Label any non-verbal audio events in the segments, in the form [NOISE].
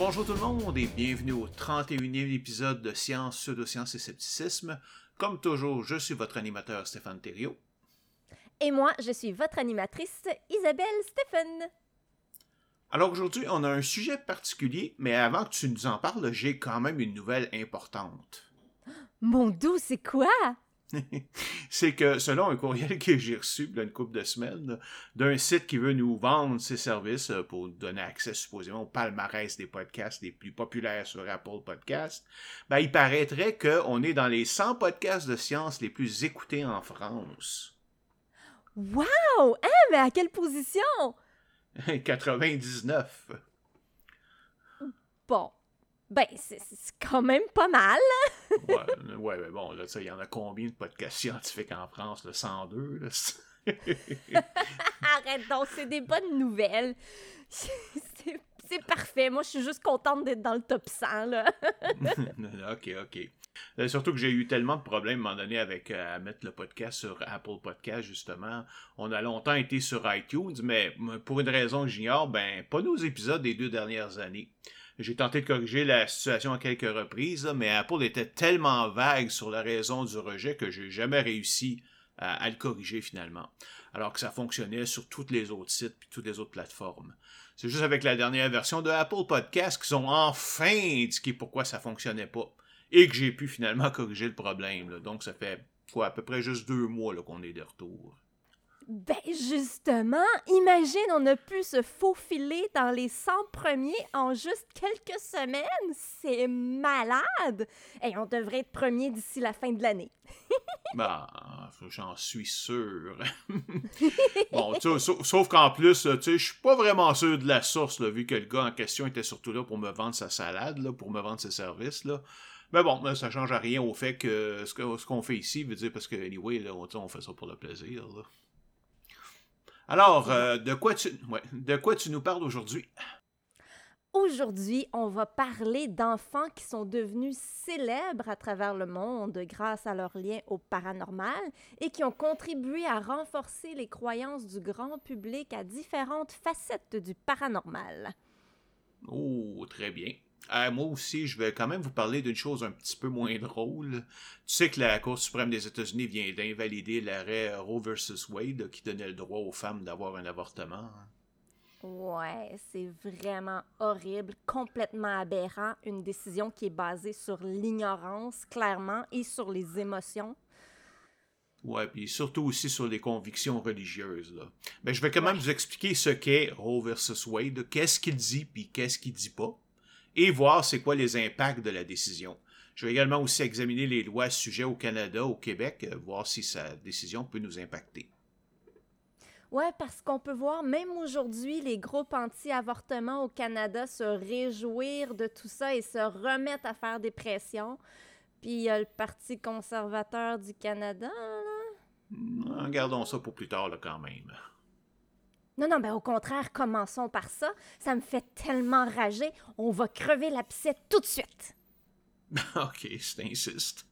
bonjour tout le monde et bienvenue au 31e épisode de Science, Pseudosciences et Scepticisme. Comme toujours, je suis votre animateur Stéphane Thériault. Et moi, je suis votre animatrice Isabelle Stéphane. Alors aujourd'hui, on a un sujet particulier, mais avant que tu nous en parles, j'ai quand même une nouvelle importante. Mon doux, c'est quoi? [LAUGHS] c'est que selon un courriel que j'ai reçu il y a une couple de semaines d'un site qui veut nous vendre ses services euh, pour donner accès supposément au palmarès des podcasts les plus populaires sur Apple Podcasts, ben, il paraîtrait qu'on est dans les 100 podcasts de science les plus écoutés en France. Wow! Hein, mais à quelle position? [LAUGHS] 99. Bon. Ben, c'est quand même pas mal. Ouais, ouais, mais bon, là, il y en a combien de podcasts scientifiques en France? Là, 102? Là? [LAUGHS] Arrête donc, c'est des bonnes nouvelles. C'est parfait. Moi, je suis juste contente d'être dans le top 100, là. [LAUGHS] ok, ok. Euh, surtout que j'ai eu tellement de problèmes à un moment donné avec euh, à mettre le podcast sur Apple Podcast, justement. On a longtemps été sur iTunes, mais pour une raison que j'ignore, ben, pas nos épisodes des deux dernières années. J'ai tenté de corriger la situation à quelques reprises, mais Apple était tellement vague sur la raison du rejet que j'ai jamais réussi à, le corriger finalement. Alors que ça fonctionnait sur tous les autres sites et toutes les autres plateformes. C'est juste avec la dernière version de Apple Podcast qu'ils ont enfin indiqué pourquoi ça fonctionnait pas. Et que j'ai pu finalement [LAUGHS] corriger le problème. Donc ça fait quoi, à peu près juste deux mois qu'on est de retour. Ben justement, imagine, on a pu se faufiler dans les 100 premiers en juste quelques semaines. C'est malade. Et on devrait être premier d'ici la fin de l'année. [LAUGHS] bah, j'en suis sûr. [LAUGHS] bon, sauf, qu'en plus, tu sais, je suis pas vraiment sûr de la source, vu que le gars en question était surtout là pour me vendre sa salade, pour me vendre ses services, là. Mais bon, ça change rien au fait que ce qu'on fait ici veut dire parce que, anyway, là, on fait ça pour le plaisir, là. Alors, euh, de, quoi tu, de quoi tu nous parles aujourd'hui? Aujourd'hui, on va parler d'enfants qui sont devenus célèbres à travers le monde grâce à leur lien au paranormal et qui ont contribué à renforcer les croyances du grand public à différentes facettes du paranormal. Oh, très bien. Euh, moi aussi, je vais quand même vous parler d'une chose un petit peu moins drôle. Tu sais que la Cour suprême des États-Unis vient d'invalider l'arrêt Roe versus Wade qui donnait le droit aux femmes d'avoir un avortement. Ouais, c'est vraiment horrible, complètement aberrant, une décision qui est basée sur l'ignorance, clairement, et sur les émotions. Ouais, puis surtout aussi sur les convictions religieuses. Là. Ben, je vais quand même vous expliquer ce qu'est Roe versus Wade, qu'est-ce qu'il dit, puis qu'est-ce qu'il dit pas et voir c'est quoi les impacts de la décision. Je vais également aussi examiner les lois sujets au Canada, au Québec, euh, voir si sa décision peut nous impacter. Oui, parce qu'on peut voir, même aujourd'hui, les groupes anti-avortement au Canada se réjouir de tout ça et se remettre à faire des pressions. Puis il y a le Parti conservateur du Canada. Là. Hmm, gardons ça pour plus tard, là, quand même. Non, non, ben au contraire, commençons par ça. Ça me fait tellement rager. On va crever la piscette tout de suite. [LAUGHS] ok, je t'insiste.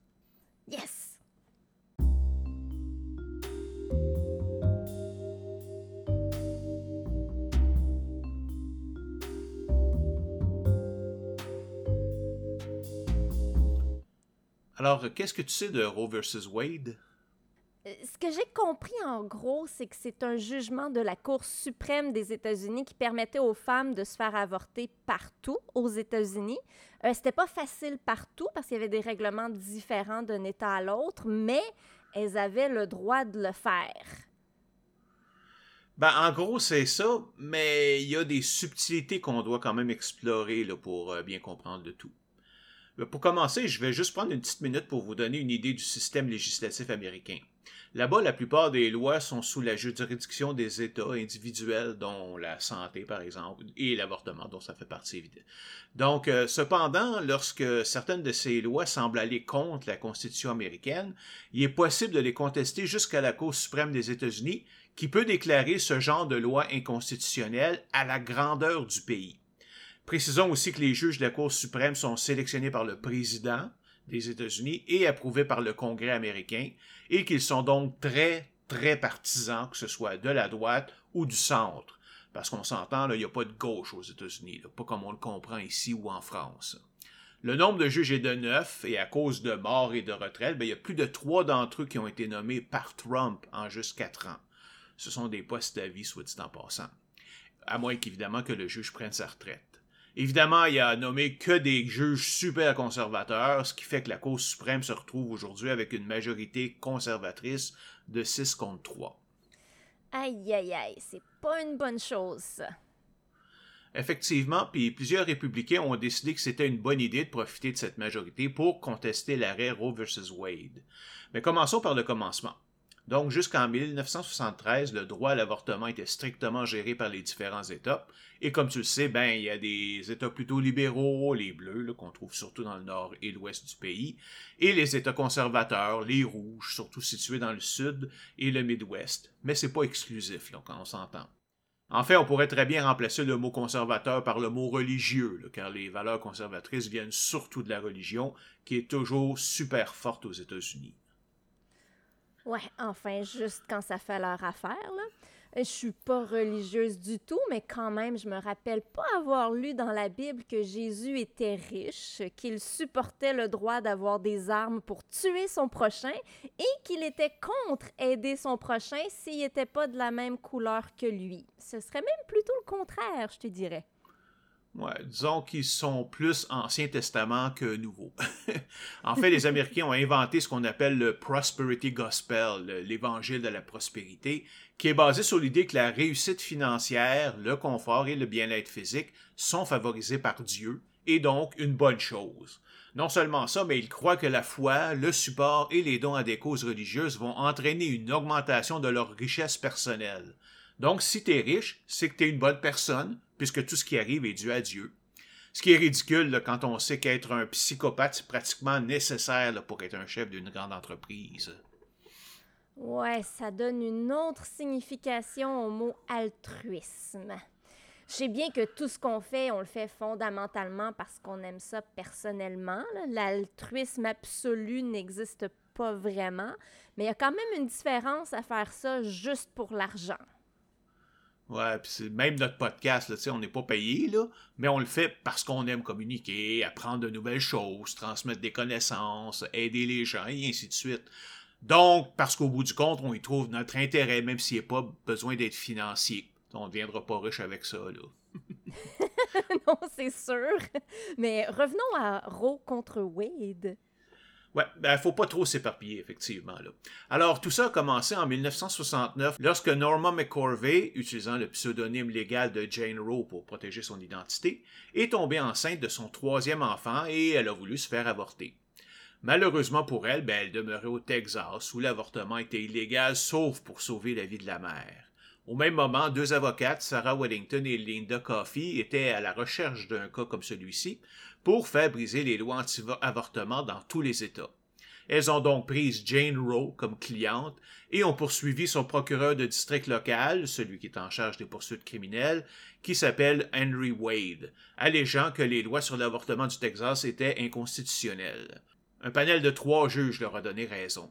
Yes! Alors, qu'est-ce que tu sais de Roe versus Wade? Euh, ce que j'ai compris en gros, c'est que c'est un jugement de la Cour suprême des États-Unis qui permettait aux femmes de se faire avorter partout aux États-Unis. Euh, C'était pas facile partout parce qu'il y avait des règlements différents d'un État à l'autre, mais elles avaient le droit de le faire. Ben, en gros, c'est ça, mais il y a des subtilités qu'on doit quand même explorer pour euh, bien comprendre le tout. Ben, pour commencer, je vais juste prendre une petite minute pour vous donner une idée du système législatif américain. Là-bas, la plupart des lois sont sous la juridiction des États individuels, dont la santé, par exemple, et l'avortement, dont ça fait partie évidente. Donc, euh, cependant, lorsque certaines de ces lois semblent aller contre la Constitution américaine, il est possible de les contester jusqu'à la Cour suprême des États-Unis, qui peut déclarer ce genre de loi inconstitutionnelle à la grandeur du pays. Précisons aussi que les juges de la Cour suprême sont sélectionnés par le président, des États-Unis et approuvés par le Congrès américain, et qu'ils sont donc très, très partisans, que ce soit de la droite ou du centre. Parce qu'on s'entend, il n'y a pas de gauche aux États-Unis, pas comme on le comprend ici ou en France. Le nombre de juges est de neuf, et à cause de morts et de retraites, ben, il y a plus de trois d'entre eux qui ont été nommés par Trump en juste quatre ans. Ce sont des postes à vie, soit dit en passant. À moins qu'évidemment que le juge prenne sa retraite. Évidemment, il a nommé que des juges super conservateurs, ce qui fait que la Cour suprême se retrouve aujourd'hui avec une majorité conservatrice de 6 contre 3. Aïe, aïe, aïe, c'est pas une bonne chose, ça. Effectivement, puis plusieurs républicains ont décidé que c'était une bonne idée de profiter de cette majorité pour contester l'arrêt Roe vs. Wade. Mais commençons par le commencement. Donc, jusqu'en 1973, le droit à l'avortement était strictement géré par les différents États. Et comme tu le sais, ben, il y a des États plutôt libéraux, les bleus, qu'on trouve surtout dans le nord et l'ouest du pays, et les États conservateurs, les rouges, surtout situés dans le sud et le Midwest. Mais c'est pas exclusif, quand on s'entend. En fait, on pourrait très bien remplacer le mot conservateur par le mot religieux, car les valeurs conservatrices viennent surtout de la religion, qui est toujours super forte aux États-Unis. Ouais, enfin, juste quand ça fait leur affaire, là. Je suis pas religieuse du tout, mais quand même, je me rappelle pas avoir lu dans la Bible que Jésus était riche, qu'il supportait le droit d'avoir des armes pour tuer son prochain et qu'il était contre aider son prochain s'il n'était pas de la même couleur que lui. Ce serait même plutôt le contraire, je te dirais. Ouais, disons qu'ils sont plus Ancien Testament que Nouveau. [LAUGHS] en fait, les Américains ont inventé ce qu'on appelle le Prosperity Gospel, l'évangile de la prospérité, qui est basé sur l'idée que la réussite financière, le confort et le bien-être physique sont favorisés par Dieu, et donc une bonne chose. Non seulement ça, mais ils croient que la foi, le support et les dons à des causes religieuses vont entraîner une augmentation de leur richesse personnelle. Donc, si tu es riche, c'est que tu es une bonne personne, puisque tout ce qui arrive est dû à Dieu. Ce qui est ridicule quand on sait qu'être un psychopathe, c'est pratiquement nécessaire pour être un chef d'une grande entreprise. Ouais, ça donne une autre signification au mot altruisme. Je sais bien que tout ce qu'on fait, on le fait fondamentalement parce qu'on aime ça personnellement. L'altruisme absolu n'existe pas vraiment, mais il y a quand même une différence à faire ça juste pour l'argent. Ouais, puis c'est même notre podcast, là, on n'est pas payé, là, mais on le fait parce qu'on aime communiquer, apprendre de nouvelles choses, transmettre des connaissances, aider les gens, et ainsi de suite. Donc, parce qu'au bout du compte, on y trouve notre intérêt, même s'il n'y a pas besoin d'être financier. On ne deviendra pas riche avec ça, là. [LAUGHS] non, c'est sûr. Mais revenons à Roe contre Wade. Ouais, ben, faut pas trop s'éparpiller, effectivement. Alors, tout ça a commencé en 1969, lorsque Norma McCorvey, utilisant le pseudonyme légal de Jane Roe pour protéger son identité, est tombée enceinte de son troisième enfant et elle a voulu se faire avorter. Malheureusement pour elle, ben, elle demeurait au Texas, où l'avortement était illégal, sauf pour sauver la vie de la mère. Au même moment, deux avocates, Sarah Weddington et Linda Coffey, étaient à la recherche d'un cas comme celui-ci, pour faire briser les lois anti-avortement dans tous les États. Elles ont donc pris Jane Roe comme cliente et ont poursuivi son procureur de district local, celui qui est en charge des poursuites criminelles, qui s'appelle Henry Wade, allégeant que les lois sur l'avortement du Texas étaient inconstitutionnelles. Un panel de trois juges leur a donné raison.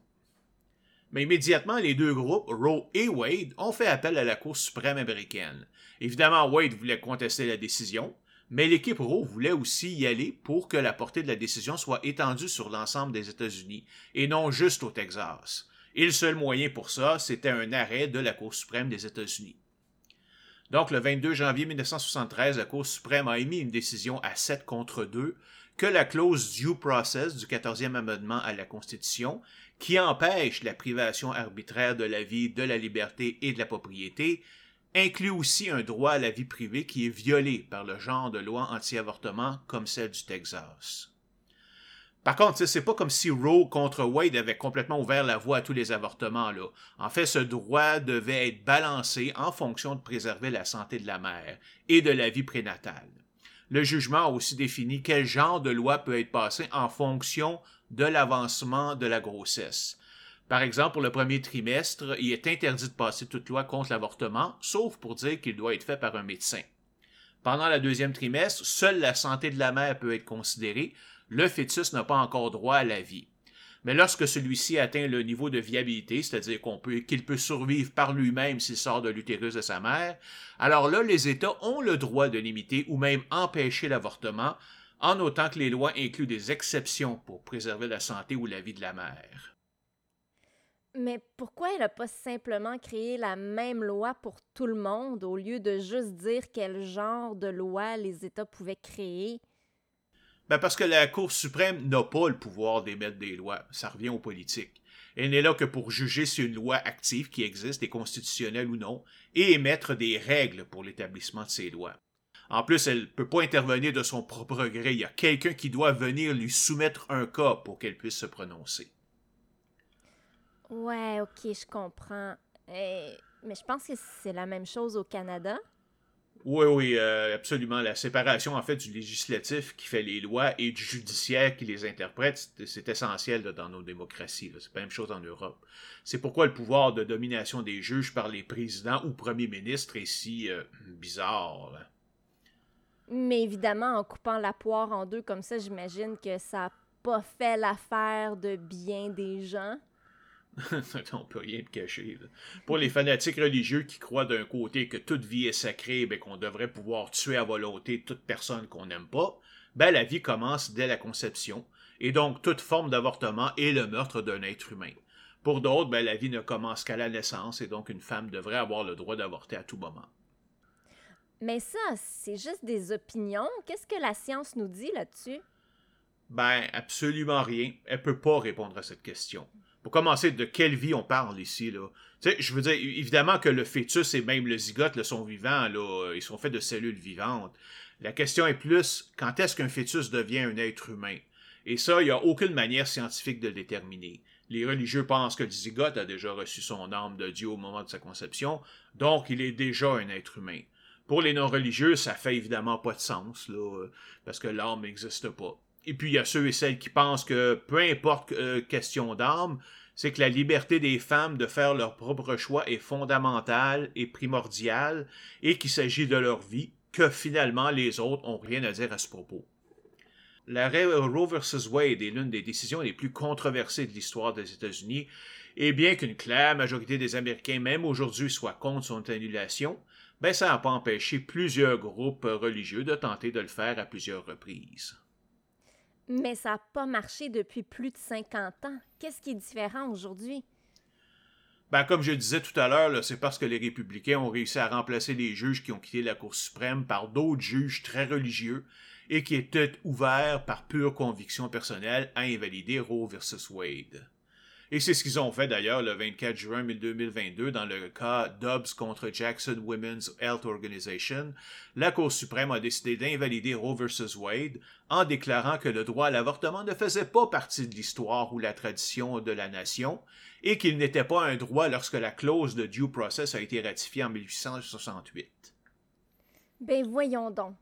Mais immédiatement, les deux groupes, Roe et Wade, ont fait appel à la Cour suprême américaine. Évidemment, Wade voulait contester la décision, mais l'équipe Roe voulait aussi y aller pour que la portée de la décision soit étendue sur l'ensemble des États-Unis, et non juste au Texas. Et le seul moyen pour ça, c'était un arrêt de la Cour suprême des États-Unis. Donc, le 22 janvier 1973, la Cour suprême a émis une décision à 7 contre 2 que la clause due process du 14e amendement à la Constitution, qui empêche la privation arbitraire de la vie, de la liberté et de la propriété, inclut aussi un droit à la vie privée qui est violé par le genre de loi anti-avortement comme celle du Texas. Par contre, c'est pas comme si Roe contre Wade avait complètement ouvert la voie à tous les avortements. Là. En fait, ce droit devait être balancé en fonction de préserver la santé de la mère et de la vie prénatale. Le jugement a aussi défini quel genre de loi peut être passé en fonction de l'avancement de la grossesse. Par exemple, pour le premier trimestre, il est interdit de passer toute loi contre l'avortement, sauf pour dire qu'il doit être fait par un médecin. Pendant le deuxième trimestre, seule la santé de la mère peut être considérée, le fœtus n'a pas encore droit à la vie. Mais lorsque celui-ci atteint le niveau de viabilité, c'est-à-dire qu'il peut survivre par lui-même s'il sort de l'utérus de sa mère, alors là, les États ont le droit de limiter ou même empêcher l'avortement, en autant que les lois incluent des exceptions pour préserver la santé ou la vie de la mère. Mais pourquoi elle n'a pas simplement créé la même loi pour tout le monde au lieu de juste dire quel genre de loi les États pouvaient créer? Ben parce que la Cour suprême n'a pas le pouvoir d'émettre des lois. Ça revient aux politiques. Elle n'est là que pour juger si une loi active qui existe est constitutionnelle ou non et émettre des règles pour l'établissement de ces lois. En plus, elle ne peut pas intervenir de son propre gré. Il y a quelqu'un qui doit venir lui soumettre un cas pour qu'elle puisse se prononcer. Ouais, ok, je comprends. Eh, mais je pense que c'est la même chose au Canada. Oui, oui, euh, absolument. La séparation, en fait, du législatif qui fait les lois et du judiciaire qui les interprète, c'est essentiel dans nos démocraties. C'est pas la même chose en Europe. C'est pourquoi le pouvoir de domination des juges par les présidents ou premiers ministres est si euh, bizarre. Mais évidemment, en coupant la poire en deux comme ça, j'imagine que ça n'a pas fait l'affaire de bien des gens. [LAUGHS] on peut rien te cacher. Pour les fanatiques religieux qui croient d'un côté que toute vie est sacrée et ben, qu'on devrait pouvoir tuer à volonté toute personne qu'on n'aime pas, ben, la vie commence dès la conception, et donc toute forme d'avortement est le meurtre d'un être humain. Pour d'autres, ben, la vie ne commence qu'à la naissance, et donc une femme devrait avoir le droit d'avorter à tout moment. Mais ça, c'est juste des opinions. Qu'est-ce que la science nous dit là-dessus? Ben, absolument rien. Elle peut pas répondre à cette question. Pour commencer, de quelle vie on parle ici, là? Je veux dire, évidemment que le fœtus et même le zygote le sont vivants, là, ils sont faits de cellules vivantes. La question est plus, quand est-ce qu'un fœtus devient un être humain? Et ça, il n'y a aucune manière scientifique de le déterminer. Les religieux pensent que le zygote a déjà reçu son âme de Dieu au moment de sa conception, donc il est déjà un être humain. Pour les non-religieux, ça fait évidemment pas de sens, là, parce que l'âme n'existe pas. Et puis il y a ceux et celles qui pensent que peu importe euh, question d'âme, c'est que la liberté des femmes de faire leur propre choix est fondamentale et primordiale et qu'il s'agit de leur vie, que finalement les autres ont rien à dire à ce propos. L'arrêt Roe vs. Wade est l'une des décisions les plus controversées de l'histoire des États-Unis, et bien qu'une claire majorité des Américains, même aujourd'hui, soient contre son annulation, ben ça n'a pas empêché plusieurs groupes religieux de tenter de le faire à plusieurs reprises. Mais ça n'a pas marché depuis plus de 50 ans. Qu'est-ce qui est différent aujourd'hui? Ben, comme je disais tout à l'heure, c'est parce que les républicains ont réussi à remplacer les juges qui ont quitté la Cour suprême par d'autres juges très religieux et qui étaient ouverts par pure conviction personnelle à invalider Roe versus Wade. Et c'est ce qu'ils ont fait d'ailleurs le 24 juin 2022 dans le cas Dobbs contre Jackson Women's Health Organization. La Cour suprême a décidé d'invalider Roe vs. Wade en déclarant que le droit à l'avortement ne faisait pas partie de l'histoire ou la tradition de la nation et qu'il n'était pas un droit lorsque la clause de due process a été ratifiée en 1868. Ben voyons donc.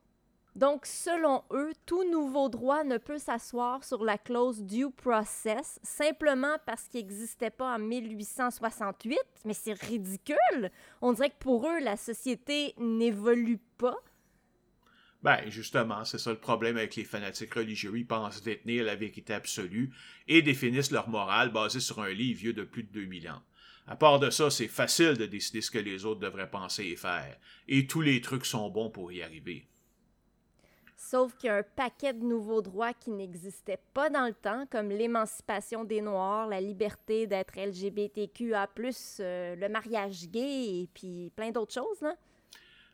Donc, selon eux, tout nouveau droit ne peut s'asseoir sur la clause due process simplement parce qu'il n'existait pas en 1868. Mais c'est ridicule. On dirait que pour eux, la société n'évolue pas. Ben, justement, c'est ça le problème avec les fanatiques religieux. Ils pensent détenir la vérité absolue et définissent leur morale basée sur un livre vieux de plus de 2000 ans. À part de ça, c'est facile de décider ce que les autres devraient penser et faire. Et tous les trucs sont bons pour y arriver. Sauf qu'il y a un paquet de nouveaux droits qui n'existaient pas dans le temps, comme l'émancipation des Noirs, la liberté d'être LGBTQA, euh, le mariage gay et puis plein d'autres choses. Là.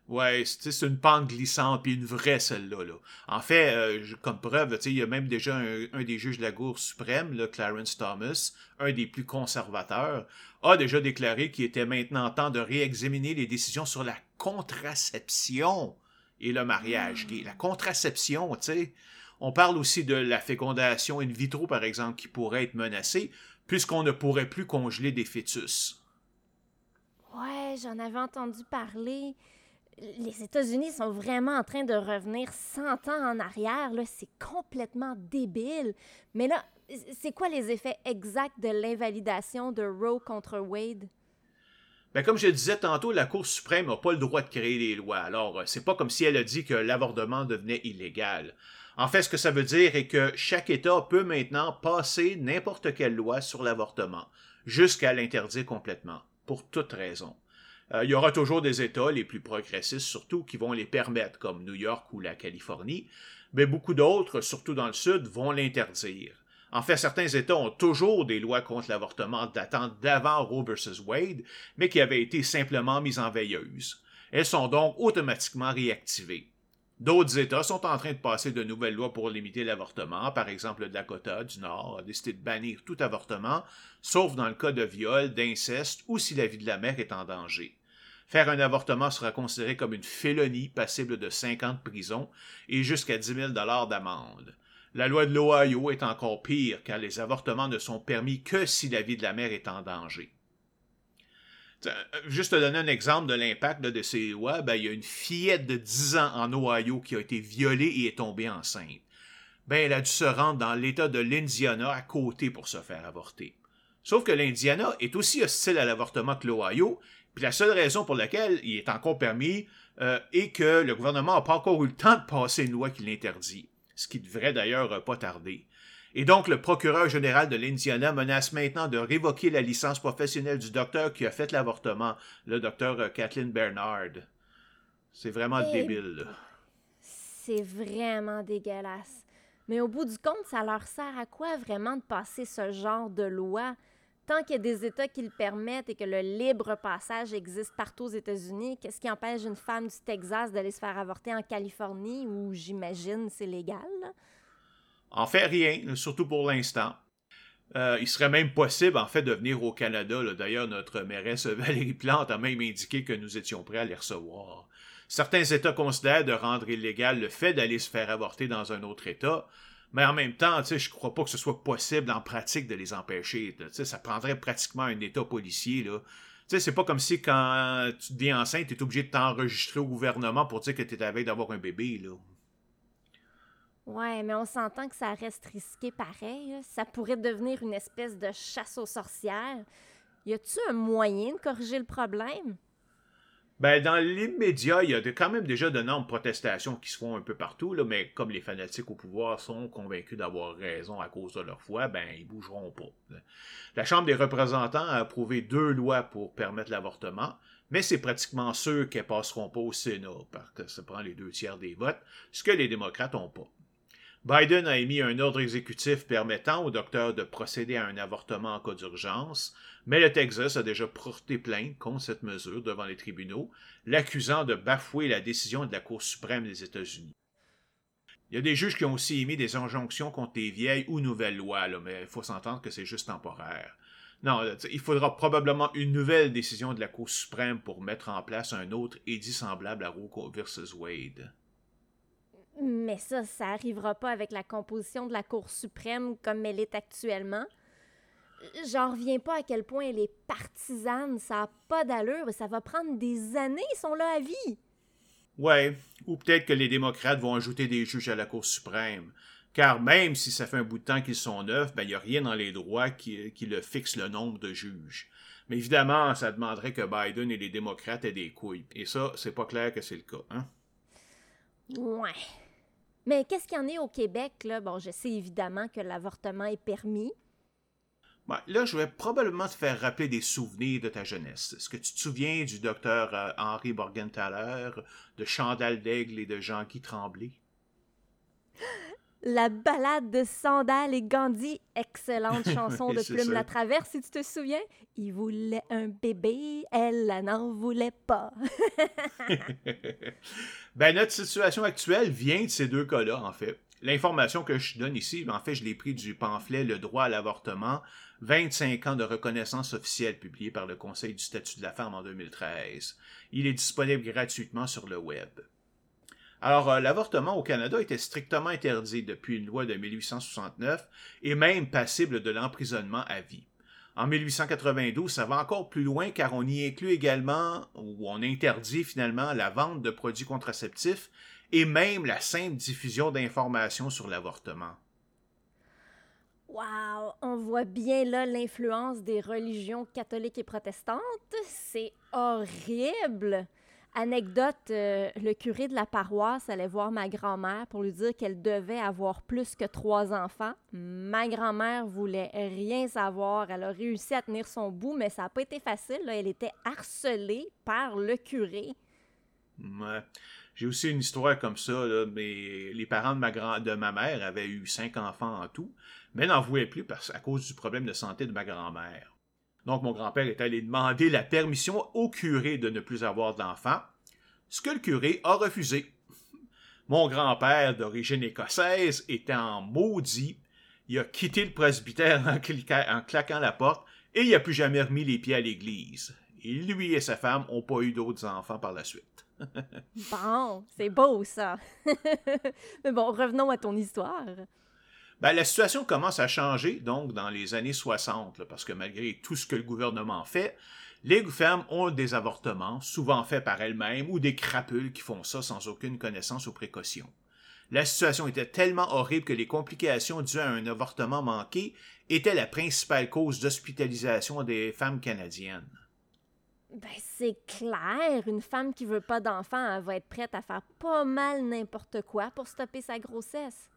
Ouais, c'est une pente glissante, puis une vraie celle-là. Là. En fait, euh, comme preuve, il y a même déjà un, des juges de la Cour suprême, là, Clarence Thomas, un des plus conservateurs, a déjà déclaré qu'il était maintenant temps de réexaminer les décisions sur la contraception et le mariage gay. La contraception, tu sais. On parle aussi de la fécondation in vitro, par exemple, qui pourrait être menacée, puisqu'on ne pourrait plus congeler des fœtus. Ouais, j'en avais entendu parler. Les États-Unis sont vraiment en train de revenir 100 ans en arrière. C'est complètement débile. Mais là, c'est quoi les effets exacts de l'invalidation de Roe contre Wade? Ben, comme je disais tantôt, la Cour suprême n'a pas le droit de créer les lois. Alors, euh, c'est pas comme si elle a dit que l'avortement devenait illégal. En fait, ce que ça veut dire est que chaque État peut maintenant passer n'importe quelle loi sur l'avortement, jusqu'à l'interdire complètement, pour toute raison. Euh, il y aura toujours des États, les plus progressistes surtout, qui vont les permettre, comme New York ou la Californie, mais beaucoup d'autres, surtout dans le Sud, vont l'interdire. En fait, certains États ont toujours des lois contre l'avortement datant d'avant Roe vs. Wade, mais qui avaient été simplement mises en veilleuse. Elles sont donc automatiquement réactivées. D'autres États sont en train de passer de nouvelles lois pour limiter l'avortement. Par exemple, le Dakota du Nord a décidé de bannir tout avortement, sauf dans le cas de viol, d'inceste ou si la vie de la mère est en danger. Faire un avortement sera considéré comme une félonie passible de 50 ans de prison et jusqu'à 10 000 d'amende. La loi de l'Ohio est encore pire car les avortements ne sont permis que si la vie de la mère est en danger. Euh, juste te donner un exemple de l'impact de ces lois, ben, il y a une fillette de 10 ans en Ohio qui a été violée et est tombée enceinte. Ben, elle a dû se rendre dans l'État de l'Indiana à côté pour se faire avorter. Sauf que l'Indiana est aussi hostile à l'avortement que l'Ohio, puis la seule raison pour laquelle il est encore permis euh, est que le gouvernement n'a pas encore eu le temps de passer une loi qui l'interdit ce qui devrait d'ailleurs pas tarder. Et donc, le procureur général de l'Indiana menace maintenant de révoquer la licence professionnelle du docteur qui a fait l'avortement, le docteur euh, Kathleen Bernard. C'est vraiment eh débile. C'est vraiment dégueulasse. Mais au bout du compte, ça leur sert à quoi vraiment de passer ce genre de loi? Tant qu'il y a des États qui le permettent et que le libre passage existe partout aux États-Unis, qu'est-ce qui empêche une femme du Texas d'aller se faire avorter en Californie où j'imagine c'est légal? En fait, rien, surtout pour l'instant. Euh, il serait même possible, en fait, de venir au Canada. D'ailleurs, notre mairesse [LAUGHS] Valérie Plante a même indiqué que nous étions prêts à les recevoir. Certains États considèrent de rendre illégal le fait d'aller se faire avorter dans un autre État, mais en même temps, je crois pas que ce soit possible en pratique de les empêcher. Ça prendrait pratiquement un État policier. Là. C'est pas comme si quand tu deviens enceinte, tu es obligé de t'enregistrer au gouvernement pour dire que tu es à veille d'avoir un bébé. Là. Ouais, mais on s'entend que ça reste risqué pareil. Ça pourrait devenir une espèce de chasse aux sorcières. Y a-tu un moyen de corriger le problème? Ben, dans l'immédiat, il y a quand même déjà d'énormes protestations qui se font un peu partout, là, mais comme les fanatiques au pouvoir sont convaincus d'avoir raison à cause de leur foi, ben, ils bougeront pas. La Chambre des représentants a approuvé deux lois pour permettre l'avortement, mais c'est pratiquement sûr qu'elles passeront pas au Sénat, parce que ça prend les deux tiers des votes, ce que les démocrates n'ont pas. Biden a émis un ordre exécutif permettant au docteur de procéder à un avortement en cas d'urgence, mais le Texas a déjà porté plainte contre cette mesure devant les tribunaux, l'accusant de bafouer la décision de la Cour suprême des États-Unis. Il y a des juges qui ont aussi émis des injonctions contre les vieilles ou nouvelles lois, mais il faut s'entendre que c'est juste temporaire. Non, il faudra probablement une nouvelle décision de la Cour suprême pour mettre en place un autre édit semblable à Roe versus Wade. Mais ça, ça arrivera pas avec la composition de la Cour suprême comme elle est actuellement. J'en reviens pas à quel point elle est partisane, ça n'a pas d'allure, ça va prendre des années, ils sont là à vie. Ouais, ou peut-être que les démocrates vont ajouter des juges à la Cour suprême. Car même si ça fait un bout de temps qu'ils sont neufs, ben il n'y a rien dans les droits qui, qui le fixe le nombre de juges. Mais évidemment, ça demanderait que Biden et les démocrates aient des couilles. Et ça, c'est pas clair que c'est le cas, hein? Ouais. Mais qu'est-ce qu'il y en a au Québec, là? Bon, je sais évidemment que l'avortement est permis. Ben, là, je vais probablement te faire rappeler des souvenirs de ta jeunesse. Est-ce que tu te souviens du docteur euh, Henri Borgenthaler, de Chandal d'Aigle et de Jean-Guy Tremblay? La balade de Sandal et Gandhi, excellente [LAUGHS] chanson de Plume la Traverse, si tu te souviens. Il voulait un bébé, elle n'en voulait pas. [LAUGHS] [LAUGHS] ben, notre situation actuelle vient de ces deux cas-là, en fait. L'information que je donne ici, en fait, je l'ai pris du pamphlet Le droit à l'avortement, 25 ans de reconnaissance officielle publié par le Conseil du statut de la femme en 2013. Il est disponible gratuitement sur le web. Alors, euh, l'avortement au Canada était strictement interdit depuis une loi de 1869 et même passible de l'emprisonnement à vie. En 1892, ça va encore plus loin car on y inclut également, ou on interdit finalement, la vente de produits contraceptifs et même la simple diffusion d'informations sur l'avortement. Wow, on voit bien là l'influence des religions catholiques et protestantes. C'est horrible. Anecdote, euh, le curé de la paroisse allait voir ma grand-mère pour lui dire qu'elle devait avoir plus que trois enfants. Ma grand-mère voulait rien savoir. Elle a réussi à tenir son bout, mais ça n'a pas été facile. Elle était harcelée par le curé. J'ai aussi une histoire comme ça. les parents de ma, grand de ma mère avaient eu cinq enfants en tout, mais n'en voulaient plus à cause du problème de santé de ma grand-mère. Donc mon grand-père est allé demander la permission au curé de ne plus avoir d'enfants, ce que le curé a refusé. Mon grand-père, d'origine écossaise, était en maudit. Il a quitté le presbytère en, claquant la porte et il n'a plus jamais remis les pieds à l'église. Et lui et sa femme n'ont pas eu d'autres enfants par la suite. [LAUGHS] bon, c'est beau ça. [LAUGHS] Mais bon, revenons à ton histoire. Ben, la situation commence à changer, donc, dans les années 60, parce que malgré tout ce que le gouvernement fait, les femmes ont des avortements, souvent faits par elles-mêmes, ou des crapules qui font ça sans aucune connaissance ou précaution. La situation était tellement horrible que les complications dues à un avortement manqué étaient la principale cause d'hospitalisation des femmes canadiennes. Ben, c'est clair, une femme qui veut pas d'enfant, va être prête à faire pas mal n'importe quoi pour stopper sa grossesse.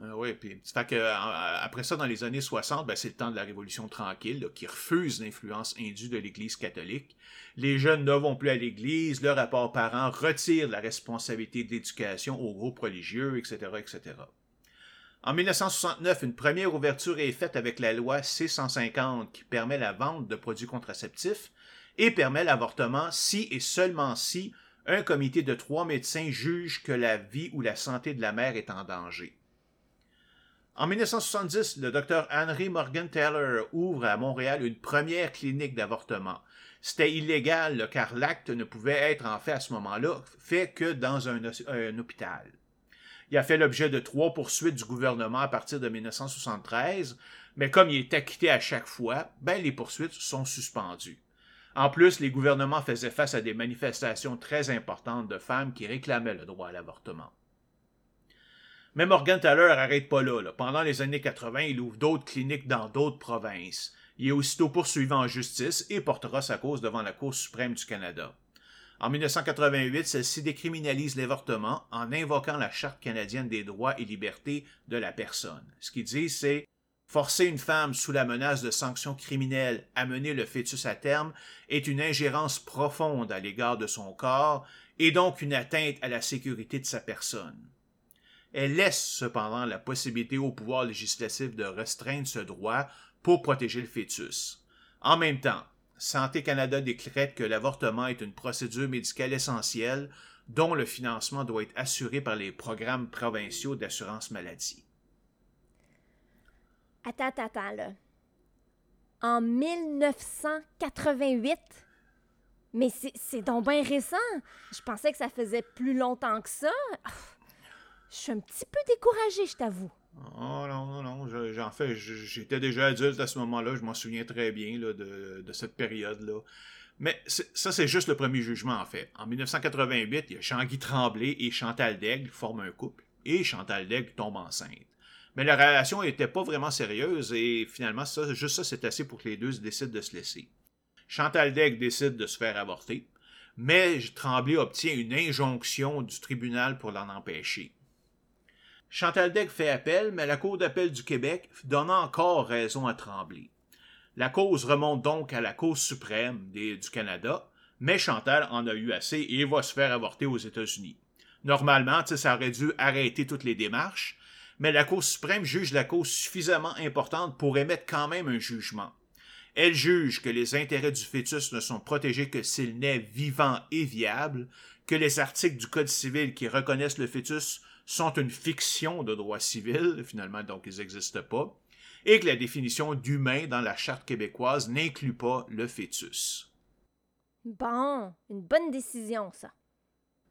Euh, oui, puis fait que, euh, après ça, dans les années 60, ben, c'est le temps de la Révolution tranquille, qui refuse l'influence indue de l'Église catholique. Les jeunes ne vont plus à l'Église, le rapport parent retire la responsabilité de l'éducation aux groupes religieux, etc., etc. En 1969, une première ouverture est faite avec la loi C-150 qui permet la vente de produits contraceptifs et permet l'avortement si et seulement si un comité de trois médecins juge que la vie ou la santé de la mère est en danger. En 1970, le docteur Henry Morgan Taylor ouvre à Montréal une première clinique d'avortement. C'était illégal car l'acte ne pouvait être en fait à ce moment-là fait que dans un, hôpital. Il a fait l'objet de trois poursuites du gouvernement à partir de 1973, mais comme il est acquitté à chaque fois, ben les poursuites sont suspendues. En plus, les gouvernements faisaient face à des manifestations très importantes de femmes qui réclamaient le droit à l'avortement. Mais Morgan Taylor n'arrête pas là, Pendant les années 80, il ouvre d'autres cliniques dans d'autres provinces. Il est aussitôt poursuivi en justice et portera sa cause devant la Cour suprême du Canada. En 1988, celle-ci décriminalise l'avortement en invoquant la Charte canadienne des droits et libertés de la personne. Ce qu'il dit, c'est Forcer une femme sous la menace de sanctions criminelles à mener le fœtus à terme est une ingérence profonde à l'égard de son corps et donc une atteinte à la sécurité de sa personne. Elle laisse cependant la possibilité au pouvoir législatif de restreindre ce droit pour protéger le fœtus. En même temps, Santé Canada décrète que l'avortement est une procédure médicale essentielle dont le financement doit être assuré par les programmes provinciaux d'assurance maladie. Attends, attends, là. En 1988? Mais c'est donc bien récent. Je pensais que ça faisait plus longtemps que ça. Je suis un petit peu découragée, je t'avoue. Oh non, non, non. J'en fais, j'étais déjà adulte à ce moment-là. Je m'en souviens très bien là, de, cette période-là. Mais ça, c'est juste le premier jugement, en fait. En 1988, il y a Jean-Guy Tremblay et Chantal Daigle forment un couple. Et Chantal Daigle tombe enceinte. Mais la relation n'était pas vraiment sérieuse et finalement, ça, juste ça, c'est assez pour que les deux décident de se laisser. Chantal Degg décide de se faire avorter, mais Tremblay obtient une injonction du tribunal pour l'en empêcher. Chantal Degg fait appel, mais la Cour d'appel du Québec donne encore raison à Tremblay. La cause remonte donc à la Cour suprême du Canada, mais Chantal en a eu assez et va se faire avorter aux États-Unis. Normalement, ça aurait dû arrêter toutes les démarches, mais la Cour suprême juge la cause suffisamment importante pour émettre quand même un jugement. Elle juge que les intérêts du fœtus ne sont protégés que s'il naît vivant et viable, que les articles du Code civil qui reconnaissent le fœtus sont une fiction de droit civil, finalement donc ils n'existent pas, et que la définition d'humain dans la Charte québécoise n'inclut pas le fœtus. Bon, une bonne décision, ça.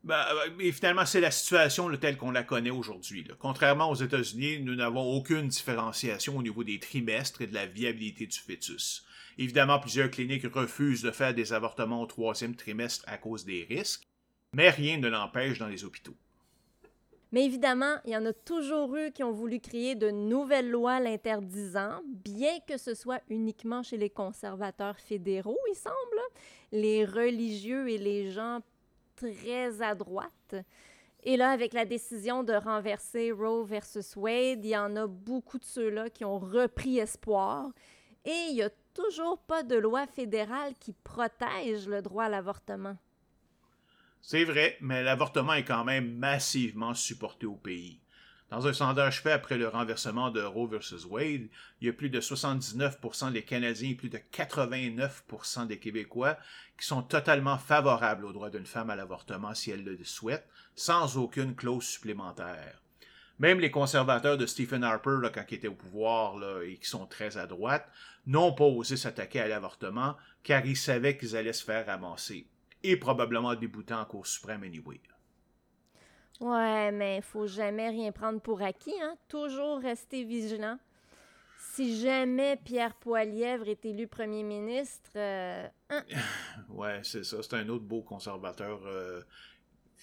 Ben, et finalement, c'est la situation telle qu'on la connaît aujourd'hui. Contrairement aux États-Unis, nous n'avons aucune différenciation au niveau des trimestres et de la viabilité du fœtus. Évidemment, plusieurs cliniques refusent de faire des avortements au troisième trimestre à cause des risques, mais rien ne l'empêche dans les hôpitaux. Mais évidemment, il y en a toujours eu qui ont voulu créer de nouvelles lois l'interdisant, bien que ce soit uniquement chez les conservateurs fédéraux, il semble, les religieux et les gens très à droite. Et là, avec la décision de renverser Roe versus Wade, il y en a beaucoup de ceux-là qui ont repris espoir. Et il n'y a toujours pas de loi fédérale qui protège le droit à l'avortement. C'est vrai, mais l'avortement est quand même massivement supporté au pays. Dans un sondage fait après le renversement de Roe versus Wade, il y a plus de 79% des Canadiens et plus de 89% des Québécois qui sont totalement favorables au droit d'une femme à l'avortement si elle le souhaite, sans aucune clause supplémentaire. Même les conservateurs de Stephen Harper, quand il était au pouvoir et qui sont très à droite, n'ont pas osé s'attaquer à l'avortement car ils savaient qu'ils allaient se faire ramasser. Et probablement débouter en Cour suprême anyway. Ouais, mais il faut jamais rien prendre pour acquis, hein? Toujours rester vigilant. Si jamais Pierre Poilièvre est élu premier ministre. Euh, hein? [LAUGHS] Ouais, c'est ça. C'est un autre beau conservateur euh,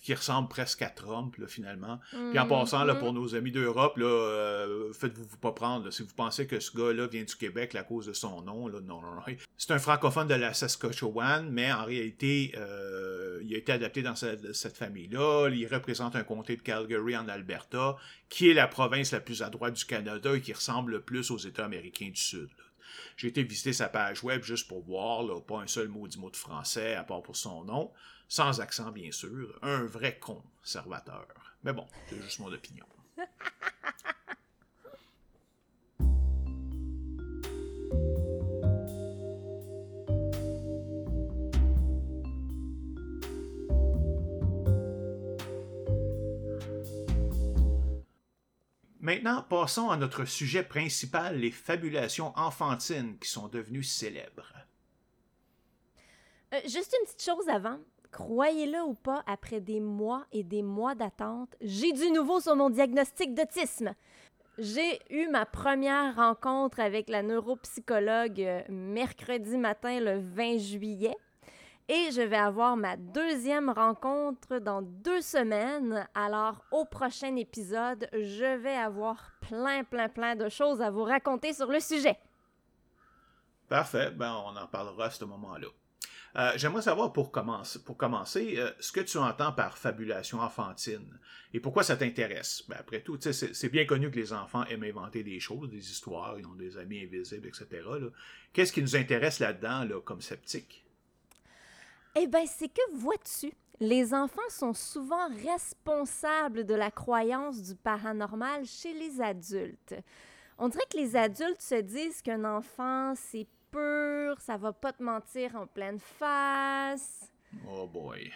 qui ressemble presque à Trump, là, finalement. Puis en passant, là, pour nos amis d'Europe, là, euh, faites-vous pas prendre. là. si vous pensez que ce gars-là vient du Québec à cause de son nom, là, non, non, non. C'est un francophone de la Saskatchewan, mais en réalité, euh, il a été adapté dans cette, cette famille-là. Il représente un comté de Calgary en Alberta, qui est la province la plus à droite du Canada et qui ressemble le plus aux États américains du Sud. là. J'ai été visiter sa page web juste pour voir, là, pas un seul mot du mot de français, à part pour son nom, sans accent bien sûr, un vrai conservateur. Mais bon, c'est juste mon opinion. Maintenant, passons à notre sujet principal, les fabulations enfantines qui sont devenues célèbres. Euh, juste une petite chose avant. Croyez-le ou pas, après des mois et des mois d'attente, j'ai du nouveau sur mon diagnostic d'autisme. J'ai eu ma première rencontre avec la neuropsychologue euh, mercredi matin le 20 juillet et je vais avoir ma deuxième rencontre dans deux semaines. Alors au prochain épisode, je vais avoir plein, plein, plein de choses à vous raconter sur le sujet. Parfait, ben on en parlera à ce moment-là. Euh, J'aimerais savoir pour commencer, euh, ce que tu entends par fabulation enfantine et pourquoi ça t'intéresse? Ben, après tout, c'est bien connu que les enfants aiment inventer des choses, des histoires, ils ont des amis invisibles, etc. Qu'est-ce qui nous intéresse là-dedans là, comme sceptiques? Eh bien, c'est que vois-tu, les enfants sont souvent responsables de la croyance du paranormal chez les adultes. On dirait que les adultes se disent qu'un enfant, c'est pur, ça va pas te mentir en pleine face. Oh boy.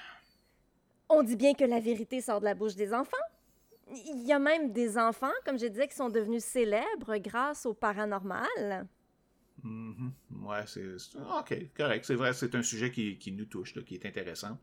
On dit bien que la vérité sort de la bouche des enfants. Il y a même des enfants, comme je disais, qui sont devenus célèbres grâce au paranormal. Mhm. Ouais, c'est. OK, correct. C'est vrai, c'est un sujet qui, qui nous touche, là, qui est intéressant.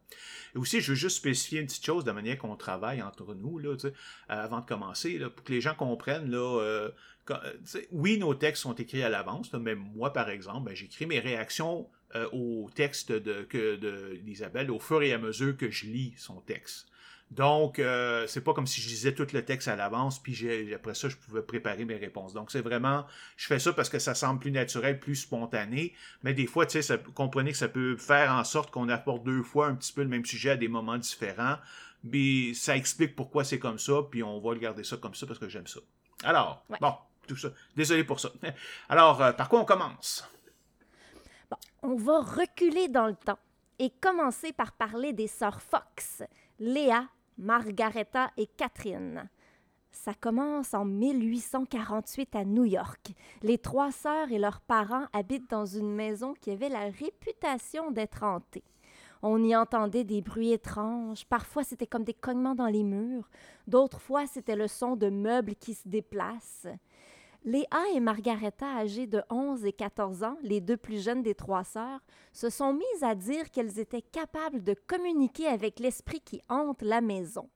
Et aussi, je veux juste spécifier une petite chose de manière qu'on travaille entre nous, là, euh, avant de commencer, là, pour que les gens comprennent, là, euh, quand- euh, oui, nos textes sont écrits à l'avance, mais moi, par exemple, ben, j'écris mes réactions euh, au texte de, que, de d'Isabelle au fur et à mesure que je lis son texte. Donc, euh, c'est pas comme si je lisais tout le texte à l'avance, puis après ça, je pouvais préparer mes réponses. Donc, c'est vraiment, je fais ça parce que ça semble plus naturel, plus spontané, mais des fois, tu sais, comprenez que ça peut faire en sorte qu'on apporte deux fois un petit peu le même sujet à des moments différents, mais ça explique pourquoi c'est comme ça, puis on va le garder ça comme ça parce que j'aime ça. Alors, Ouais. bon, tout ça. Désolé pour ça. [LAUGHS] Alors, euh, par quoi on commence? On va reculer dans le temps et commencer par parler des sœurs Fox, Léa, Margaretha et Catherine. Ça commence en 1848 à New York. Les trois sœurs et leurs parents habitent dans une maison qui avait la réputation d'être hantée. On y entendait des bruits étranges. Parfois, c'était comme des cognements dans les murs. D'autres fois, c'était le son de meubles qui se déplacent. Léa et Margaretha, âgées de 11 et 14 ans, les deux plus jeunes des trois sœurs, se sont mises à dire qu'elles étaient capables de communiquer avec l'esprit qui hante la maison.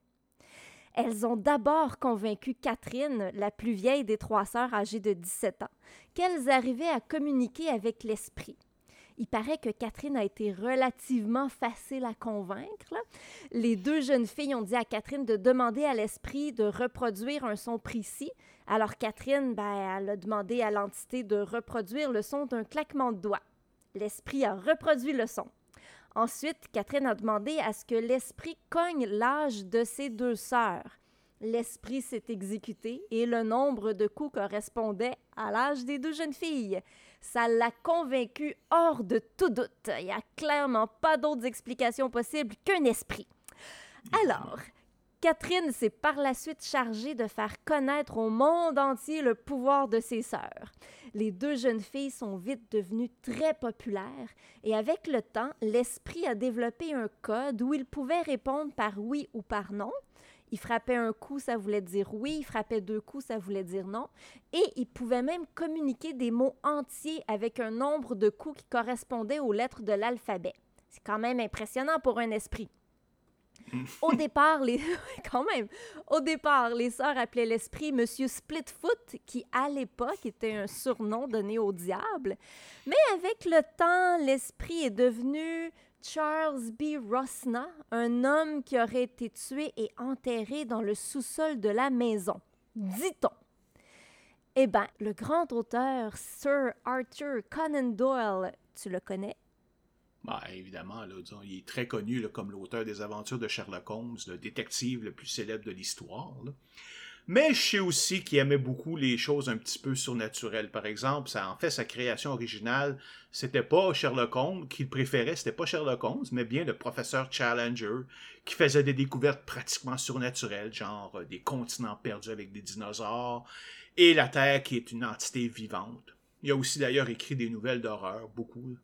Elles ont d'abord convaincu Catherine, la plus vieille des trois sœurs âgées de 17 ans, qu'elles arrivaient à communiquer avec l'esprit. Il paraît que Catherine a été relativement facile à convaincre. Les deux jeunes filles ont dit à Catherine de demander à l'esprit de reproduire un son précis. Alors Catherine, ben, elle a demandé à l'entité de reproduire le son d'un claquement de doigts. L'esprit a reproduit le son. Ensuite, Catherine a demandé à ce que l'esprit cogne l'âge de ses deux sœurs. L'esprit s'est exécuté et le nombre de coups correspondait à l'âge des deux jeunes filles. Ça l'a convaincu hors de tout doute. Il n'y a clairement pas d'autres explications possibles qu'un esprit. Alors, Catherine s'est par la suite chargée de faire connaître au monde entier le pouvoir de ses sœurs. Les deux jeunes filles sont vite devenues très populaires et avec le temps, l'esprit a développé un code où il pouvait répondre par oui ou par non. Il frappait un coup, ça voulait dire oui, il frappait deux coups, ça voulait dire non. Et il pouvait même communiquer des mots entiers avec un nombre de coups qui correspondait aux lettres de l'alphabet. C'est quand même impressionnant pour un esprit. Au départ, les... [LAUGHS] quand même, au départ, les sœurs appelaient l'esprit Monsieur Splitfoot, qui à l'époque était un surnom donné au diable. Mais avec le temps, l'esprit est devenu Charles B. Rosna, un homme qui aurait été tué et enterré dans le sous-sol de la maison. Dit-on. Eh bien, le grand auteur Sir Arthur Conan Doyle, tu le connais? Bah, évidemment, là, il est très connu comme l'auteur des aventures de Sherlock Holmes, le détective le plus célèbre de l'histoire. Mais je sais aussi qu'il aimait beaucoup les choses un petit peu surnaturelles. Par exemple, ça en fait sa création originale, c'était pas Sherlock Holmes qu'il préférait, c'était pas Sherlock Holmes, mais bien le professeur Challenger qui faisait des découvertes pratiquement surnaturelles, genre euh, des continents perdus avec des dinosaures et la Terre qui est une entité vivante. Il a aussi d'ailleurs écrit des nouvelles d'horreur, beaucoup.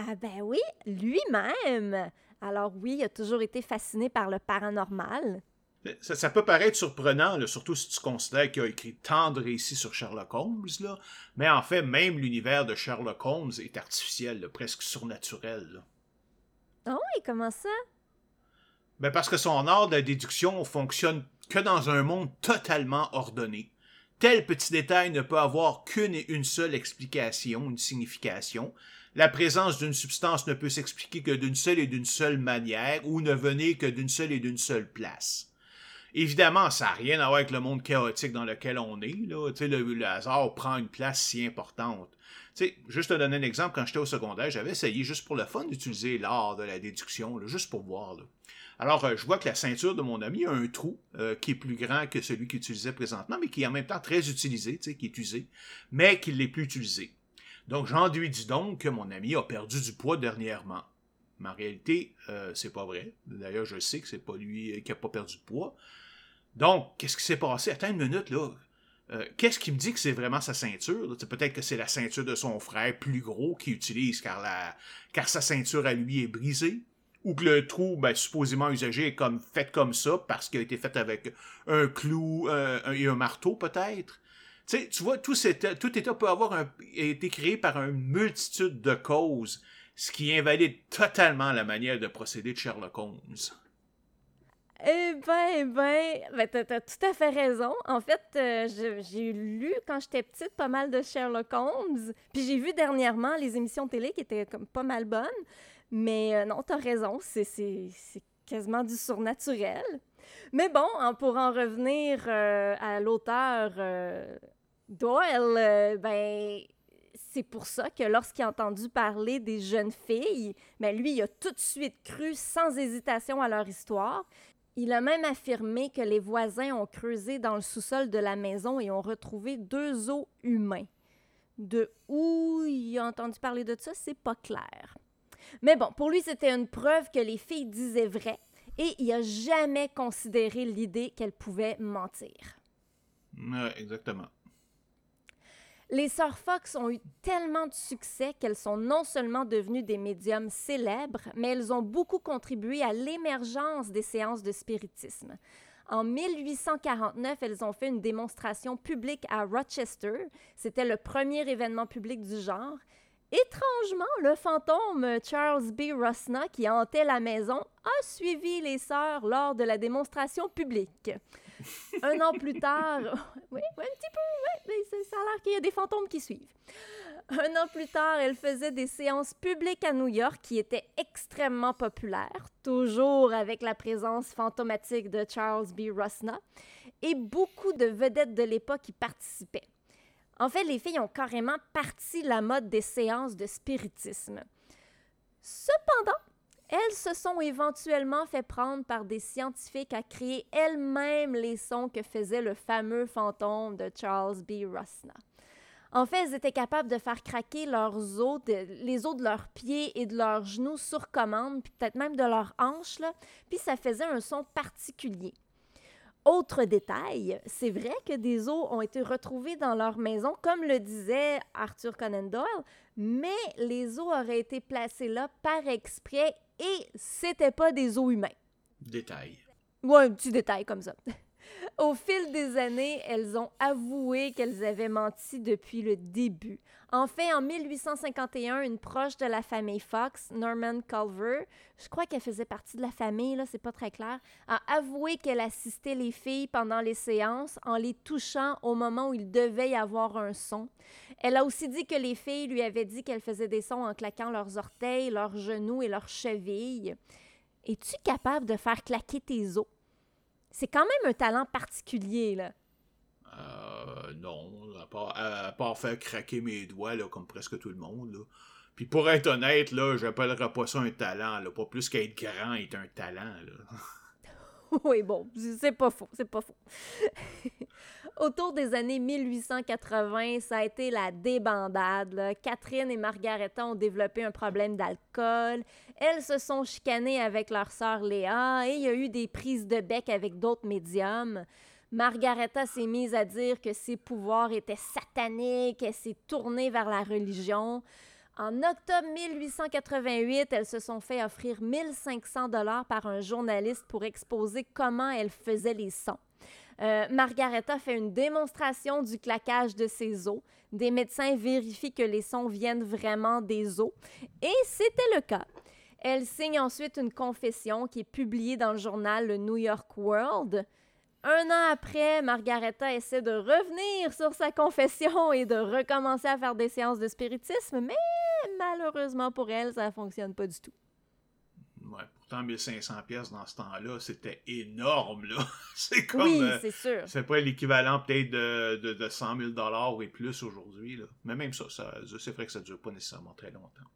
Ah ben oui, lui-même. Alors oui, il a toujours été fasciné par le paranormal. Ça, peut paraître surprenant, surtout si tu considères qu'il a écrit tant de récits sur Sherlock Holmes, là, mais en fait, même l'univers de Sherlock Holmes est artificiel, presque surnaturel. Ah oui, comment ça? Ben parce que son art de la déduction fonctionne que dans un monde totalement ordonné. Tel petit détail ne peut avoir qu'une et une seule explication, une signification, la présence d'une substance ne peut s'expliquer que d'une seule et d'une seule manière ou ne venir que d'une seule et d'une seule place. Évidemment, ça n'a rien à voir avec le monde chaotique dans lequel on est. Là. Le, le hasard prend une place si importante. sais, juste te donner un exemple, quand j'étais au secondaire, j'avais essayé juste pour le fun d'utiliser l'art de la déduction, juste pour voir. Alors, euh, je vois que la ceinture de mon ami a un trou euh, qui est plus grand que celui qu'il utilisait présentement, mais qui est en même temps très utilisé, qui est usé, mais qui ne l'est plus utilisé. Donc, j'en dis donc que mon ami a perdu du poids dernièrement. Mais en réalité, euh, c'est pas vrai. D'ailleurs, je sais que c'est pas lui qui a pas perdu de poids. Donc, qu'est-ce qui s'est passé? Attends une minute, là. Euh, qu'est-ce qui me dit que c'est vraiment sa ceinture? Peut-être que c'est la ceinture de son frère plus gros qu'il utilise car, la, car sa ceinture à lui est brisée? Ou que le trou, ben, supposément usagé, est comme fait comme ça parce qu'il a été fait avec un clou euh, et un marteau, peut-être? Tu vois, tout, État peut avoir été créé par une multitude de causes, ce qui invalide totalement la manière de procéder de Sherlock Holmes. Eh ben, eh ben, ben t'as, tout à fait raison. En fait, euh, j'ai lu quand j'étais petite pas mal de Sherlock Holmes, puis j'ai vu dernièrement les émissions télé qui étaient comme pas mal bonnes. Mais euh, non, t'as raison, c'est, quasiment du surnaturel. Mais bon, pour en revenir euh, à l'auteur Doyle, euh, ben, c'est pour ça que lorsqu'il a entendu parler des jeunes filles, ben lui, il a tout de suite cru sans hésitation à leur histoire. Il a même affirmé que les voisins ont creusé dans le sous-sol de la maison et ont retrouvé deux os humains. De où il a entendu parler de ça, c'est pas clair. Mais bon, pour lui, c'était une preuve que les filles disaient vrai et il a jamais considéré l'idée qu'elles pouvaient mentir. Ouais, exactement. Les sœurs Fox ont eu tellement de succès qu'elles sont non seulement devenues des médiums célèbres, mais elles ont beaucoup contribué à l'émergence des séances de spiritisme. En 1849, elles ont fait une démonstration publique à Rochester. C'était le premier événement public du genre. Étrangement, le fantôme Charles B. Rosna, qui hantait la maison, a suivi les sœurs lors de la démonstration publique. Un an plus tard, [LAUGHS] oui, un petit peu, oui, ça a l'air qu'il y a des fantômes qui suivent. Un an plus tard, elle faisait des séances publiques à New York qui étaient extrêmement populaires, toujours avec la présence fantomatique de Charles B. Rosna, et beaucoup de vedettes de l'époque y participaient. En fait, les filles ont carrément parti la mode des séances de spiritisme. Cependant, elles se sont éventuellement fait prendre par des scientifiques à créer elles-mêmes les sons que faisait le fameux fantôme de Charles B. Rosna. En fait, elles étaient capables de faire craquer leurs os, les os de leurs pieds et de leurs genoux sur commande, puis peut-être même de leurs hanches, là, puis ça faisait un son particulier. Autre détail, c'est vrai que des os ont été retrouvés dans leur maison, comme le disait Arthur Conan Doyle, mais les os auraient été placés là par exprès et c'était pas des os humains. Détail. Ouais, un petit détail comme ça. [LAUGHS] Au fil des années, elles ont avoué qu'elles avaient menti depuis le début. En fait, en 1851, une proche de la famille Fox, Norman Culver, je crois qu'elle faisait partie de la famille, là, c'est pas très clair, a avoué qu'elle assistait les filles pendant les séances en les touchant au moment où il devait y avoir un son. Elle a aussi dit que les filles lui avaient dit qu'elles faisaient des sons en claquant leurs orteils, leurs genoux et leurs chevilles. Es-tu capable de faire claquer tes os? C'est quand même un talent particulier, là. Euh, non, à part, faire craquer mes doigts, là, comme presque tout le monde, là. Puis pour être honnête, là, j'appellerais pas ça un talent, là. Pas plus qu'être grand est un talent, là. [LAUGHS] [LAUGHS] oui, bon, c'est pas faux, c'est pas faux. [LAUGHS] Autour des années 1880, ça a été la débandade. Catherine et Margaretha ont développé un problème d'alcool. Elles se sont chicanées avec leur sœur Léa et il y a eu des prises de bec avec d'autres médiums. Margaretha s'est mise à dire que ses pouvoirs étaient sataniques, elle s'est tournée vers la religion. En octobre 1888, elles se sont fait offrir 1500 dollars par un journaliste pour exposer comment elles faisaient les sons. Euh, Margaretha fait une démonstration du claquage de ses os. Des médecins vérifient que les sons viennent vraiment des os. Et c'était le cas. Elle signe ensuite une confession qui est publiée dans le journal le New York World. Un an après, Margaretha essaie de revenir sur sa confession et de recommencer à faire des séances de spiritisme, mais malheureusement pour elle, ça ne fonctionne pas du tout. Ouais, pourtant 1500 pièces dans ce temps-là, c'était énorme là. [LAUGHS] c'est comme Oui, euh, c'est sûr. C'est pas l'équivalent peut-être de, de, de, 100 000 dollars et plus aujourd'hui là. Mais même ça, ça c'est vrai que ça dure pas nécessairement très longtemps.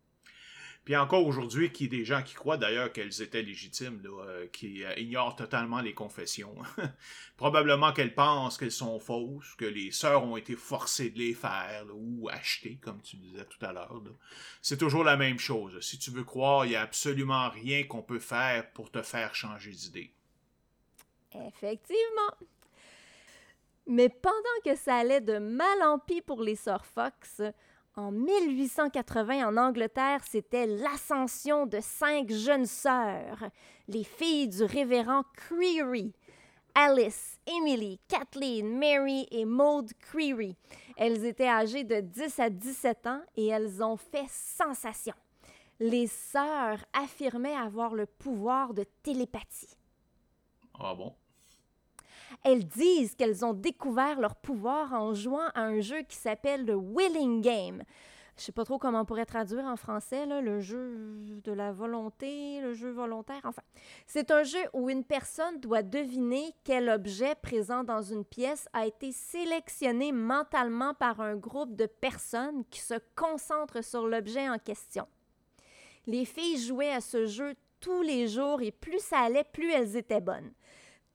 Puis encore aujourd'hui, qui des gens qui croient d'ailleurs qu'elles étaient légitimes, euh, qui euh, ignorent totalement les confessions. [LAUGHS] Probablement qu'elles pensent qu'elles sont fausses, que les sœurs ont été forcées de les faire ou achetées, comme tu disais tout à l'heure. C'est toujours la même chose. Si tu veux croire, il n'y a absolument rien qu'on peut faire pour te faire changer d'idée. Effectivement. Mais pendant que ça allait de mal en pis pour les sœurs Fox, en 1880, en Angleterre, c'était l'ascension de cinq jeunes sœurs, les filles du révérend Creary. Alice, Emily, Kathleen, Mary et Maud Creary. Elles étaient âgées de 10 à 17 ans et elles ont fait sensation. Les sœurs affirmaient avoir le pouvoir de télépathie. Ah bon? Elles disent qu'elles ont découvert leur pouvoir en jouant à un jeu qui s'appelle le Willing Game. Je sais pas trop comment on pourrait traduire en français, le jeu de la volonté, le jeu volontaire, enfin. C'est un jeu où une personne doit deviner quel objet présent dans une pièce a été sélectionné mentalement par un groupe de personnes qui se concentrent sur l'objet en question. Les filles jouaient à ce jeu tous les jours et plus ça allait, plus elles étaient bonnes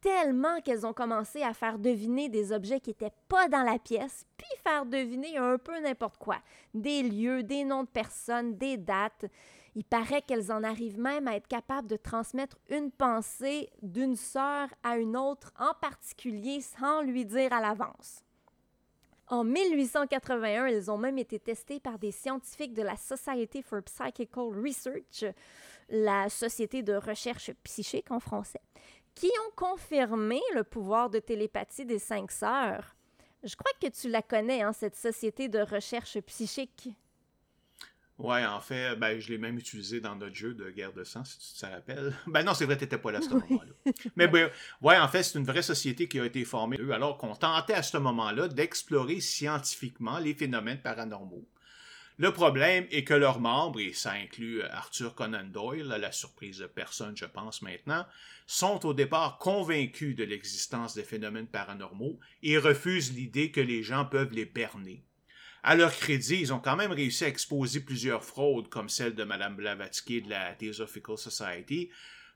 tellement qu'elles ont commencé à faire deviner des objets qui n'étaient pas dans la pièce, puis faire deviner un peu n'importe quoi. Des lieux, des noms de personnes, des dates. Il paraît qu'elles en arrivent même à être capables de transmettre une pensée d'une sœur à une autre en particulier sans lui dire à l'avance. En 1881, elles ont même été testées par des scientifiques de la Society for Psychical Research, la Société de recherche psychique en français, qui ont confirmé le pouvoir de télépathie des cinq sœurs. Je crois que tu la connais, hein, cette société de recherche psychique. Ouais, en fait, ben, je l'ai même utilisé dans notre jeu de guerre de sang, si tu te rappelles. [LAUGHS] Ben non, c'est vrai, t'étais pas là à ce moment-là. [LAUGHS] Mais ben, ouais, en fait, c'est une vraie société qui a été formée, alors qu'on tentait à ce moment-là d'explorer scientifiquement les phénomènes paranormaux. Le problème est que leurs membres, et ça inclut euh, Arthur Conan Doyle, à la surprise de personne, je pense maintenant, sont au départ convaincus de l'existence des phénomènes paranormaux et refusent l'idée que les gens peuvent les berner. À leur crédit, ils ont quand même réussi à exposer plusieurs fraudes, comme celle de Mme Blavatsky de la Theosophical Society,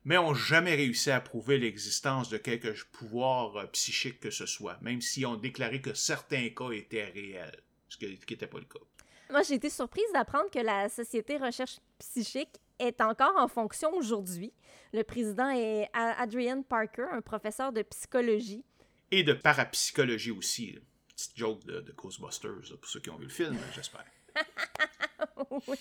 mais n'ont jamais réussi à prouver l'existence de quelque pouvoir euh, psychique que ce soit, même si ont déclaré que certains cas étaient réels, ce qui n'était pas le cas. Moi, j'ai été surprise d'apprendre que la Société Recherche Psychique est encore en fonction aujourd'hui. Le président est Adrian Parker, un professeur de psychologie. Et de parapsychologie aussi. Petite joke de, Ghostbusters, pour ceux qui ont vu le film, [LAUGHS] j'espère. oui.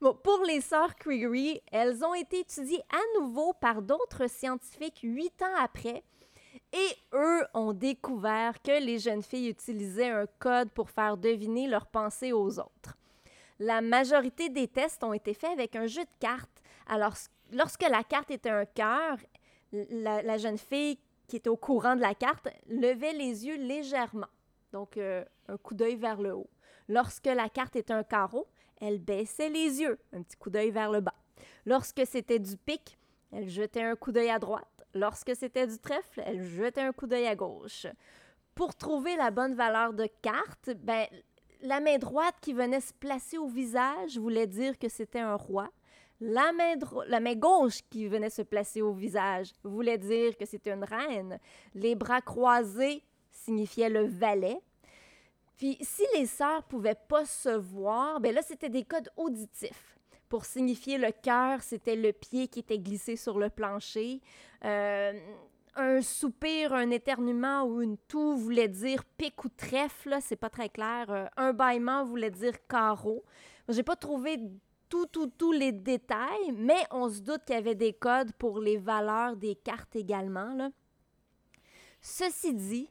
Bon, pour les sœurs Criggery, elles ont été étudiées à nouveau par d'autres scientifiques huit ans après et eux ont découvert que les jeunes filles utilisaient un code pour faire deviner leurs pensées aux autres. La majorité des tests ont été faits avec un jeu de cartes. Alors, lorsque la carte était un cœur, la, jeune fille qui était au courant de la carte levait les yeux légèrement, donc euh, un coup d'œil vers le haut. Lorsque la carte était un carreau, elle baissait les yeux, un petit coup d'œil vers le bas. Lorsque c'était du pic, elle jetait un coup d'œil à droite. Lorsque c'était du trèfle, elle jetait un coup d'œil à gauche. Pour trouver la bonne valeur de carte, ben, la main droite qui venait se placer au visage voulait dire que c'était un roi. La main, gauche qui venait se placer au visage voulait dire que c'était une reine. Les bras croisés signifiaient le valet. Puis si les sœurs pouvaient pas se voir, ben là c'était des codes auditifs. Pour signifier le cœur, c'était le pied qui était glissé sur le plancher. Euh, un soupir, un éternuement ou une toux voulait dire pic ou trèfle, c'est pas très clair. Euh, un bâillement voulait dire carreau. J'ai pas trouvé tout, tout, tous les détails, mais on se doute qu'il y avait des codes pour les valeurs des cartes également. Ceci dit,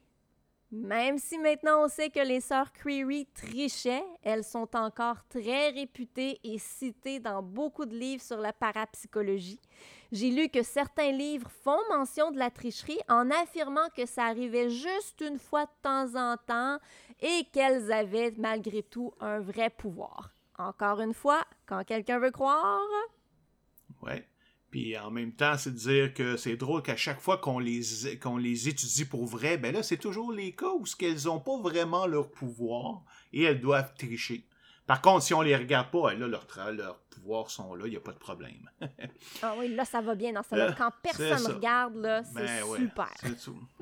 même si maintenant on sait que les sœurs Creary trichaient, elles sont encore très réputées et citées dans beaucoup de livres sur la parapsychologie. J'ai lu que certains livres font mention de la tricherie en affirmant que ça arrivait juste une fois de temps en temps et qu'elles avaient malgré tout un vrai pouvoir. Encore une fois, quand quelqu'un veut croire. Ouais. Puis en même temps, c'est de dire que c'est drôle qu'à chaque fois qu'on les, qu'on les étudie pour vrai, ben là, c'est toujours les cas où qu'elles n'ont pas vraiment leur pouvoir et elles doivent tricher. Par contre, si on les regarde pas, là, leurs leur pouvoirs sont là, il n'y a pas de problème. [LAUGHS] ah oui, là, ça va bien dans ça. Quand personne regarde, là, c'est ben super.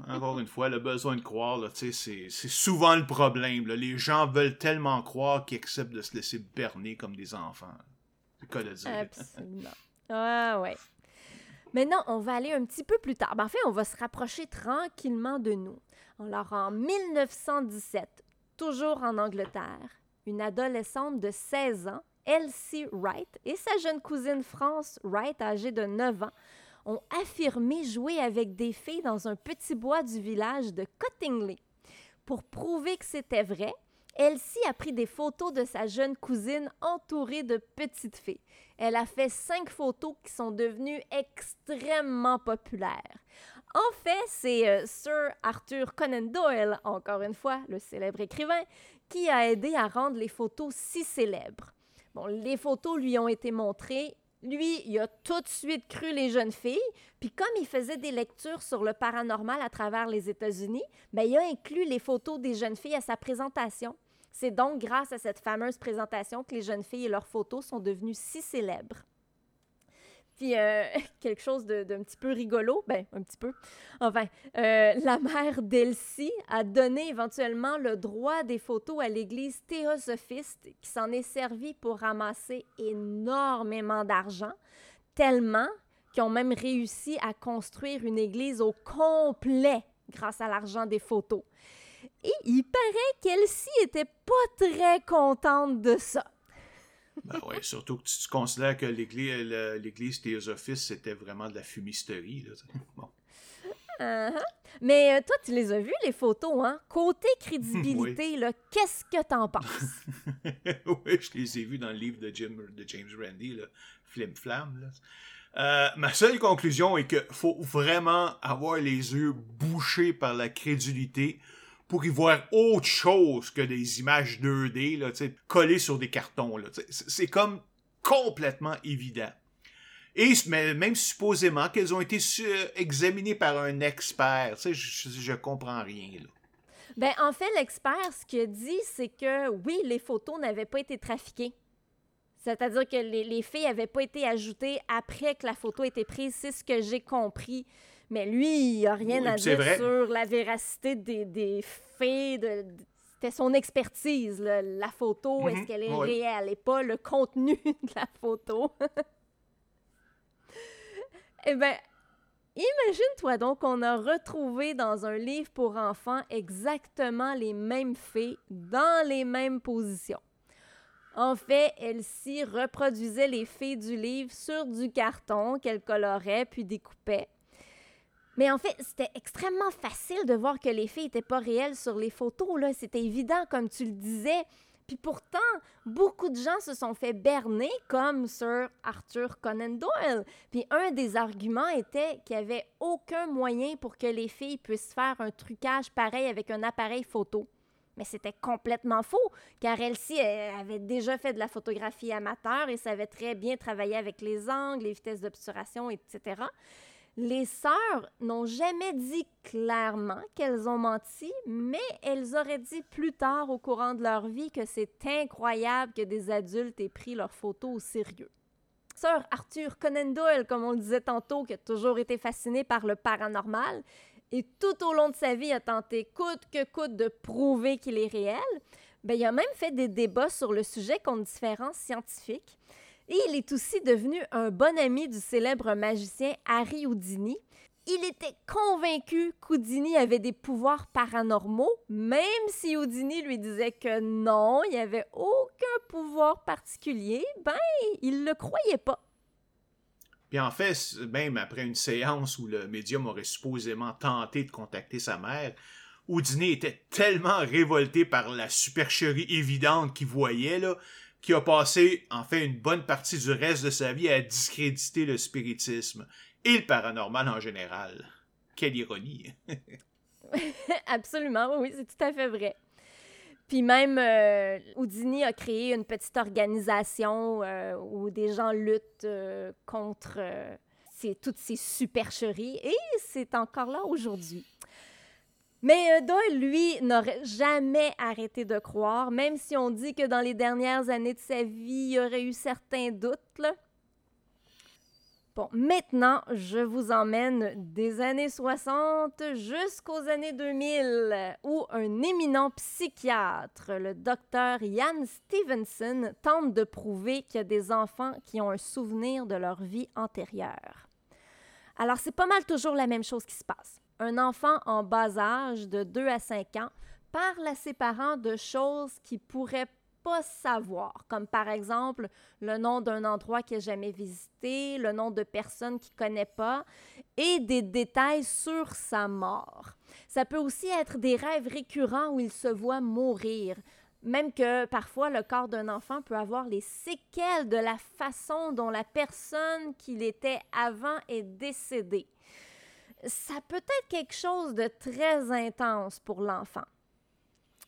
Encore une fois, le besoin de croire, c'est, c'est souvent le problème. Les gens veulent tellement croire qu'ils acceptent de se laisser berner comme des enfants. C'est le cas de dire. Absolument. Ah ouais. Maintenant, on va aller un petit peu plus tard. Ben, en fait, on va se rapprocher tranquillement de nous. Alors, en 1917, toujours en Angleterre, une adolescente de 16 ans, Elsie Wright, et sa jeune cousine France Wright, âgée de 9 ans, ont affirmé jouer avec des filles dans un petit bois du village de Cottingley. Pour prouver que c'était vrai, Elsie a pris des photos de sa jeune cousine entourée de petites filles. Elle a fait cinq photos qui sont devenues extrêmement populaires. En fait, c'est euh, Sir Arthur Conan Doyle, encore une fois, le célèbre écrivain, qui a aidé à rendre les photos si célèbres. Bon, les photos lui ont été montrées. Lui, il a tout de suite cru les jeunes filles. Puis comme il faisait des lectures sur le paranormal à travers les États-Unis, ben, il a inclus les photos des jeunes filles à sa présentation. C'est donc grâce à cette fameuse présentation que les jeunes filles et leurs photos sont devenues si célèbres. Puis euh, [LAUGHS] quelque chose d'un petit peu rigolo, ben un petit peu. Enfin, euh, la mère d'Elsie a donné éventuellement le droit des photos à l'église théosophiste qui s'en est servi pour ramasser énormément d'argent, tellement qu'ils ont même réussi à construire une église au complet grâce à l'argent des photos. Et il paraît qu'Elsie était pas très contente de ça. Ben oui, surtout que tu, considères que l'église, l'église théosophiste, c'était vraiment de la fumisterie. Là. Bon. Uh-huh. Mais euh, toi, tu les as vues, les photos, hein? Côté [LAUGHS] crédibilité, là, qu'est-ce que t'en penses? [LAUGHS] oui, je les ai vues dans le livre de, Jim, de James Randi, là, Flim Flam. Là. Euh, ma seule conclusion est qu'il faut vraiment avoir les yeux bouchés par la crédulité pour y voir autre chose que des images 2D là, collées sur des cartons. C'est comme complètement évident. Et même supposément qu'elles ont été examinées par un expert. Je, je, comprends rien. Là. Ben, en fait, l'expert, ce qu'il a dit, c'est que oui, les photos n'avaient pas été trafiquées. C'est-à-dire que les, les n'avaient pas été ajoutées après que la photo ait été prise. C'est ce que j'ai compris. Mais lui, il n'a rien à dire sur la véracité des, des faits. De, c'était son expertise, la photo, est-ce mhm. qu'elle est réelle et pas le contenu [LAUGHS] de la photo? [LAUGHS] eh bien, imagine-toi donc qu'on a retrouvé dans un livre pour enfants exactement les mêmes faits dans les mêmes positions. En fait, Elsie reproduisait les faits du livre sur du carton qu'elle colorait puis découpait. Mais en fait, c'était extrêmement facile de voir que les faits n'étaient pas réels sur les photos. Là. C'était évident, comme tu le disais. Puis pourtant, beaucoup de gens se sont fait berner, comme Sir Arthur Conan Doyle. Puis un des arguments était qu'il n'y avait aucun moyen pour que les filles puissent faire un trucage pareil avec un appareil photo. Mais c'était complètement faux, car Elsie avait déjà fait de la photographie amateur et savait très bien travailler avec les angles, les vitesses d'obturation, etc. Les sœurs n'ont jamais dit clairement qu'elles ont menti, mais elles auraient dit plus tard au courant de leur vie que c'est incroyable que des adultes aient pris leurs photos au sérieux. Sœur Arthur Conan Doyle, comme on le disait tantôt, qui a toujours été fasciné par le paranormal, et tout au long de sa vie a tenté coûte que coûte de prouver qu'il est réel, ben, il a même fait des débats sur le sujet contre différents scientifiques. Et il est aussi devenu un bon ami du célèbre magicien Harry Houdini. Il était convaincu qu'Houdini avait des pouvoirs paranormaux, même si Houdini lui disait que non, il n'y avait aucun pouvoir particulier, ben, il le croyait pas. Puis en fait, même après une séance où le médium aurait supposément tenté de contacter sa mère, Houdini était tellement révolté par la supercherie évidente qu'il voyait, là, qui a passé en fait une bonne partie du reste de sa vie à discréditer le spiritisme et le paranormal en général. Quelle ironie. [LAUGHS] Absolument, oui, c'est tout à fait vrai. Puis même, euh, Houdini a créé une petite organisation euh, où des gens luttent euh, contre toutes ces supercheries et c'est encore là aujourd'hui. Mais euh, Doyle, lui, n'aurait jamais arrêté de croire, même si on dit que dans les dernières années de sa vie, il aurait eu certains doutes. Bon, maintenant, je vous emmène des années 60 jusqu'aux années 2000, où un éminent psychiatre, le docteur Ian Stevenson, tente de prouver qu'il y a des enfants qui ont un souvenir de leur vie antérieure. Alors, c'est pas mal toujours la même chose qui se passe un enfant en bas âge de 2 à 5 ans parle à ses parents de choses qu'il pourrait pas savoir, comme par exemple le nom d'un endroit qu'il n'a jamais visité, le nom de personnes qu'il connaît pas et des détails sur sa mort. Ça peut aussi être des rêves récurrents où il se voit mourir, même que parfois le corps d'un enfant peut avoir les séquelles de la façon dont la personne qu'il était avant est décédée ça peut être quelque chose de très intense pour l'enfant.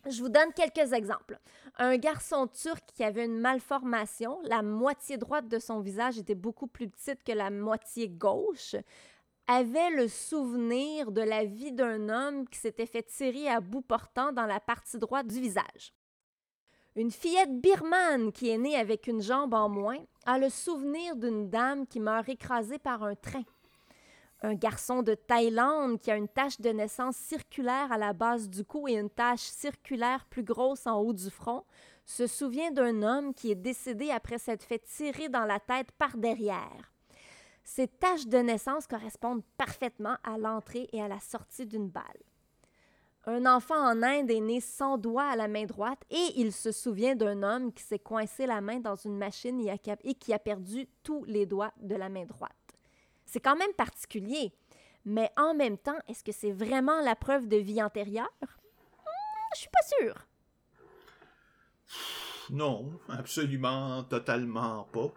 Je vous donne quelques exemples. Un garçon turc qui avait une malformation, la moitié droite de son visage était beaucoup plus petite que la moitié gauche, avait le souvenir de la vie d'un homme qui s'était fait tirer à bout portant dans la partie droite du visage. Une fillette birmane qui est née avec une jambe en moins a le souvenir d'une dame qui meurt écrasée par un train un garçon de Thaïlande qui a une tache de naissance circulaire à la base du cou et une tache circulaire plus grosse en haut du front, se souvient d'un homme qui est décédé après s'être fait tirer dans la tête par derrière. Ces taches de naissance correspondent parfaitement à l'entrée et à la sortie d'une balle. Un enfant en Inde est né sans doigt à la main droite et il se souvient d'un homme qui s'est coincé la main dans une machine et qui a perdu tous les doigts de la main droite. C'est quand même particulier. Mais en même temps, est-ce que c'est vraiment la preuve de vie antérieure? Hmm, je suis pas sûre. Non, absolument, totalement pas.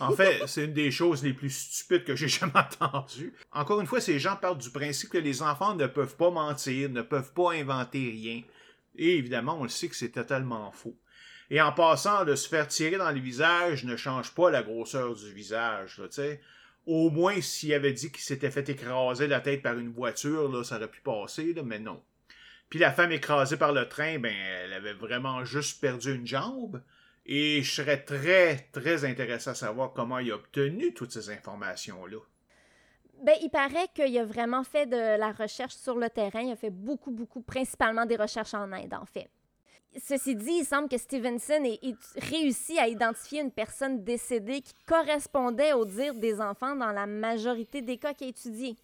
En fait, [LAUGHS] c'est une des choses les plus stupides que j'ai jamais entendues. Encore une fois, ces gens parlent du principe que les enfants ne peuvent pas mentir, ne peuvent pas inventer rien. Et évidemment, on le sait que c'est totalement faux. Et en passant, de se faire tirer dans le visage ne change pas la grosseur du visage. Là, Au moins, s'il avait dit qu'il s'était fait écraser la tête par une voiture, ça aurait pu passer, mais non. Puis la femme écrasée par le train, ben, elle avait vraiment juste perdu une jambe. Et je serais très, très intéressé à savoir comment il a obtenu toutes ces informations-là. Ben, il paraît qu'il a vraiment fait de la recherche sur le terrain. Il a fait beaucoup, beaucoup, principalement des recherches en Inde, en fait. Ceci dit, il semble que Stevenson ait, réussi à identifier une personne décédée qui correspondait au dire des enfants dans la majorité des cas qu'il a étudiés.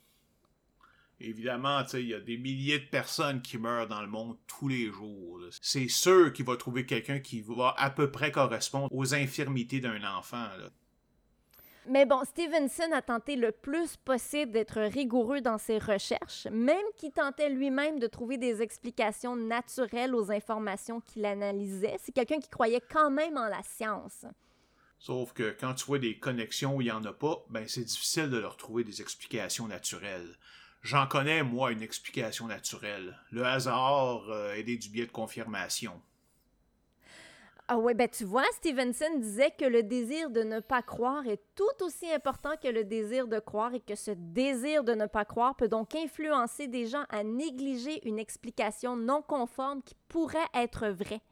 Évidemment, il y a des milliers de personnes qui meurent dans le monde tous les jours. C'est sûr qu'il va trouver quelqu'un qui va à peu près correspondre aux infirmités d'un enfant. Mais bon, Stevenson a tenté le plus possible d'être rigoureux dans ses recherches, même qu'il tentait lui-même de trouver des explications naturelles aux informations qu'il analysait. C'est quelqu'un qui croyait quand même en la science. Sauf que quand tu vois des connexions où il n'y en a pas, ben c'est difficile de leur trouver des explications naturelles. J'en connais, moi, une explication naturelle. Le hasard euh, est du biais de confirmation. Ah ouais, ben tu vois, Stevenson disait que le désir de ne pas croire est tout aussi important que le désir de croire et que ce désir de ne pas croire peut donc influencer des gens à négliger une explication non conforme qui pourrait être vraie.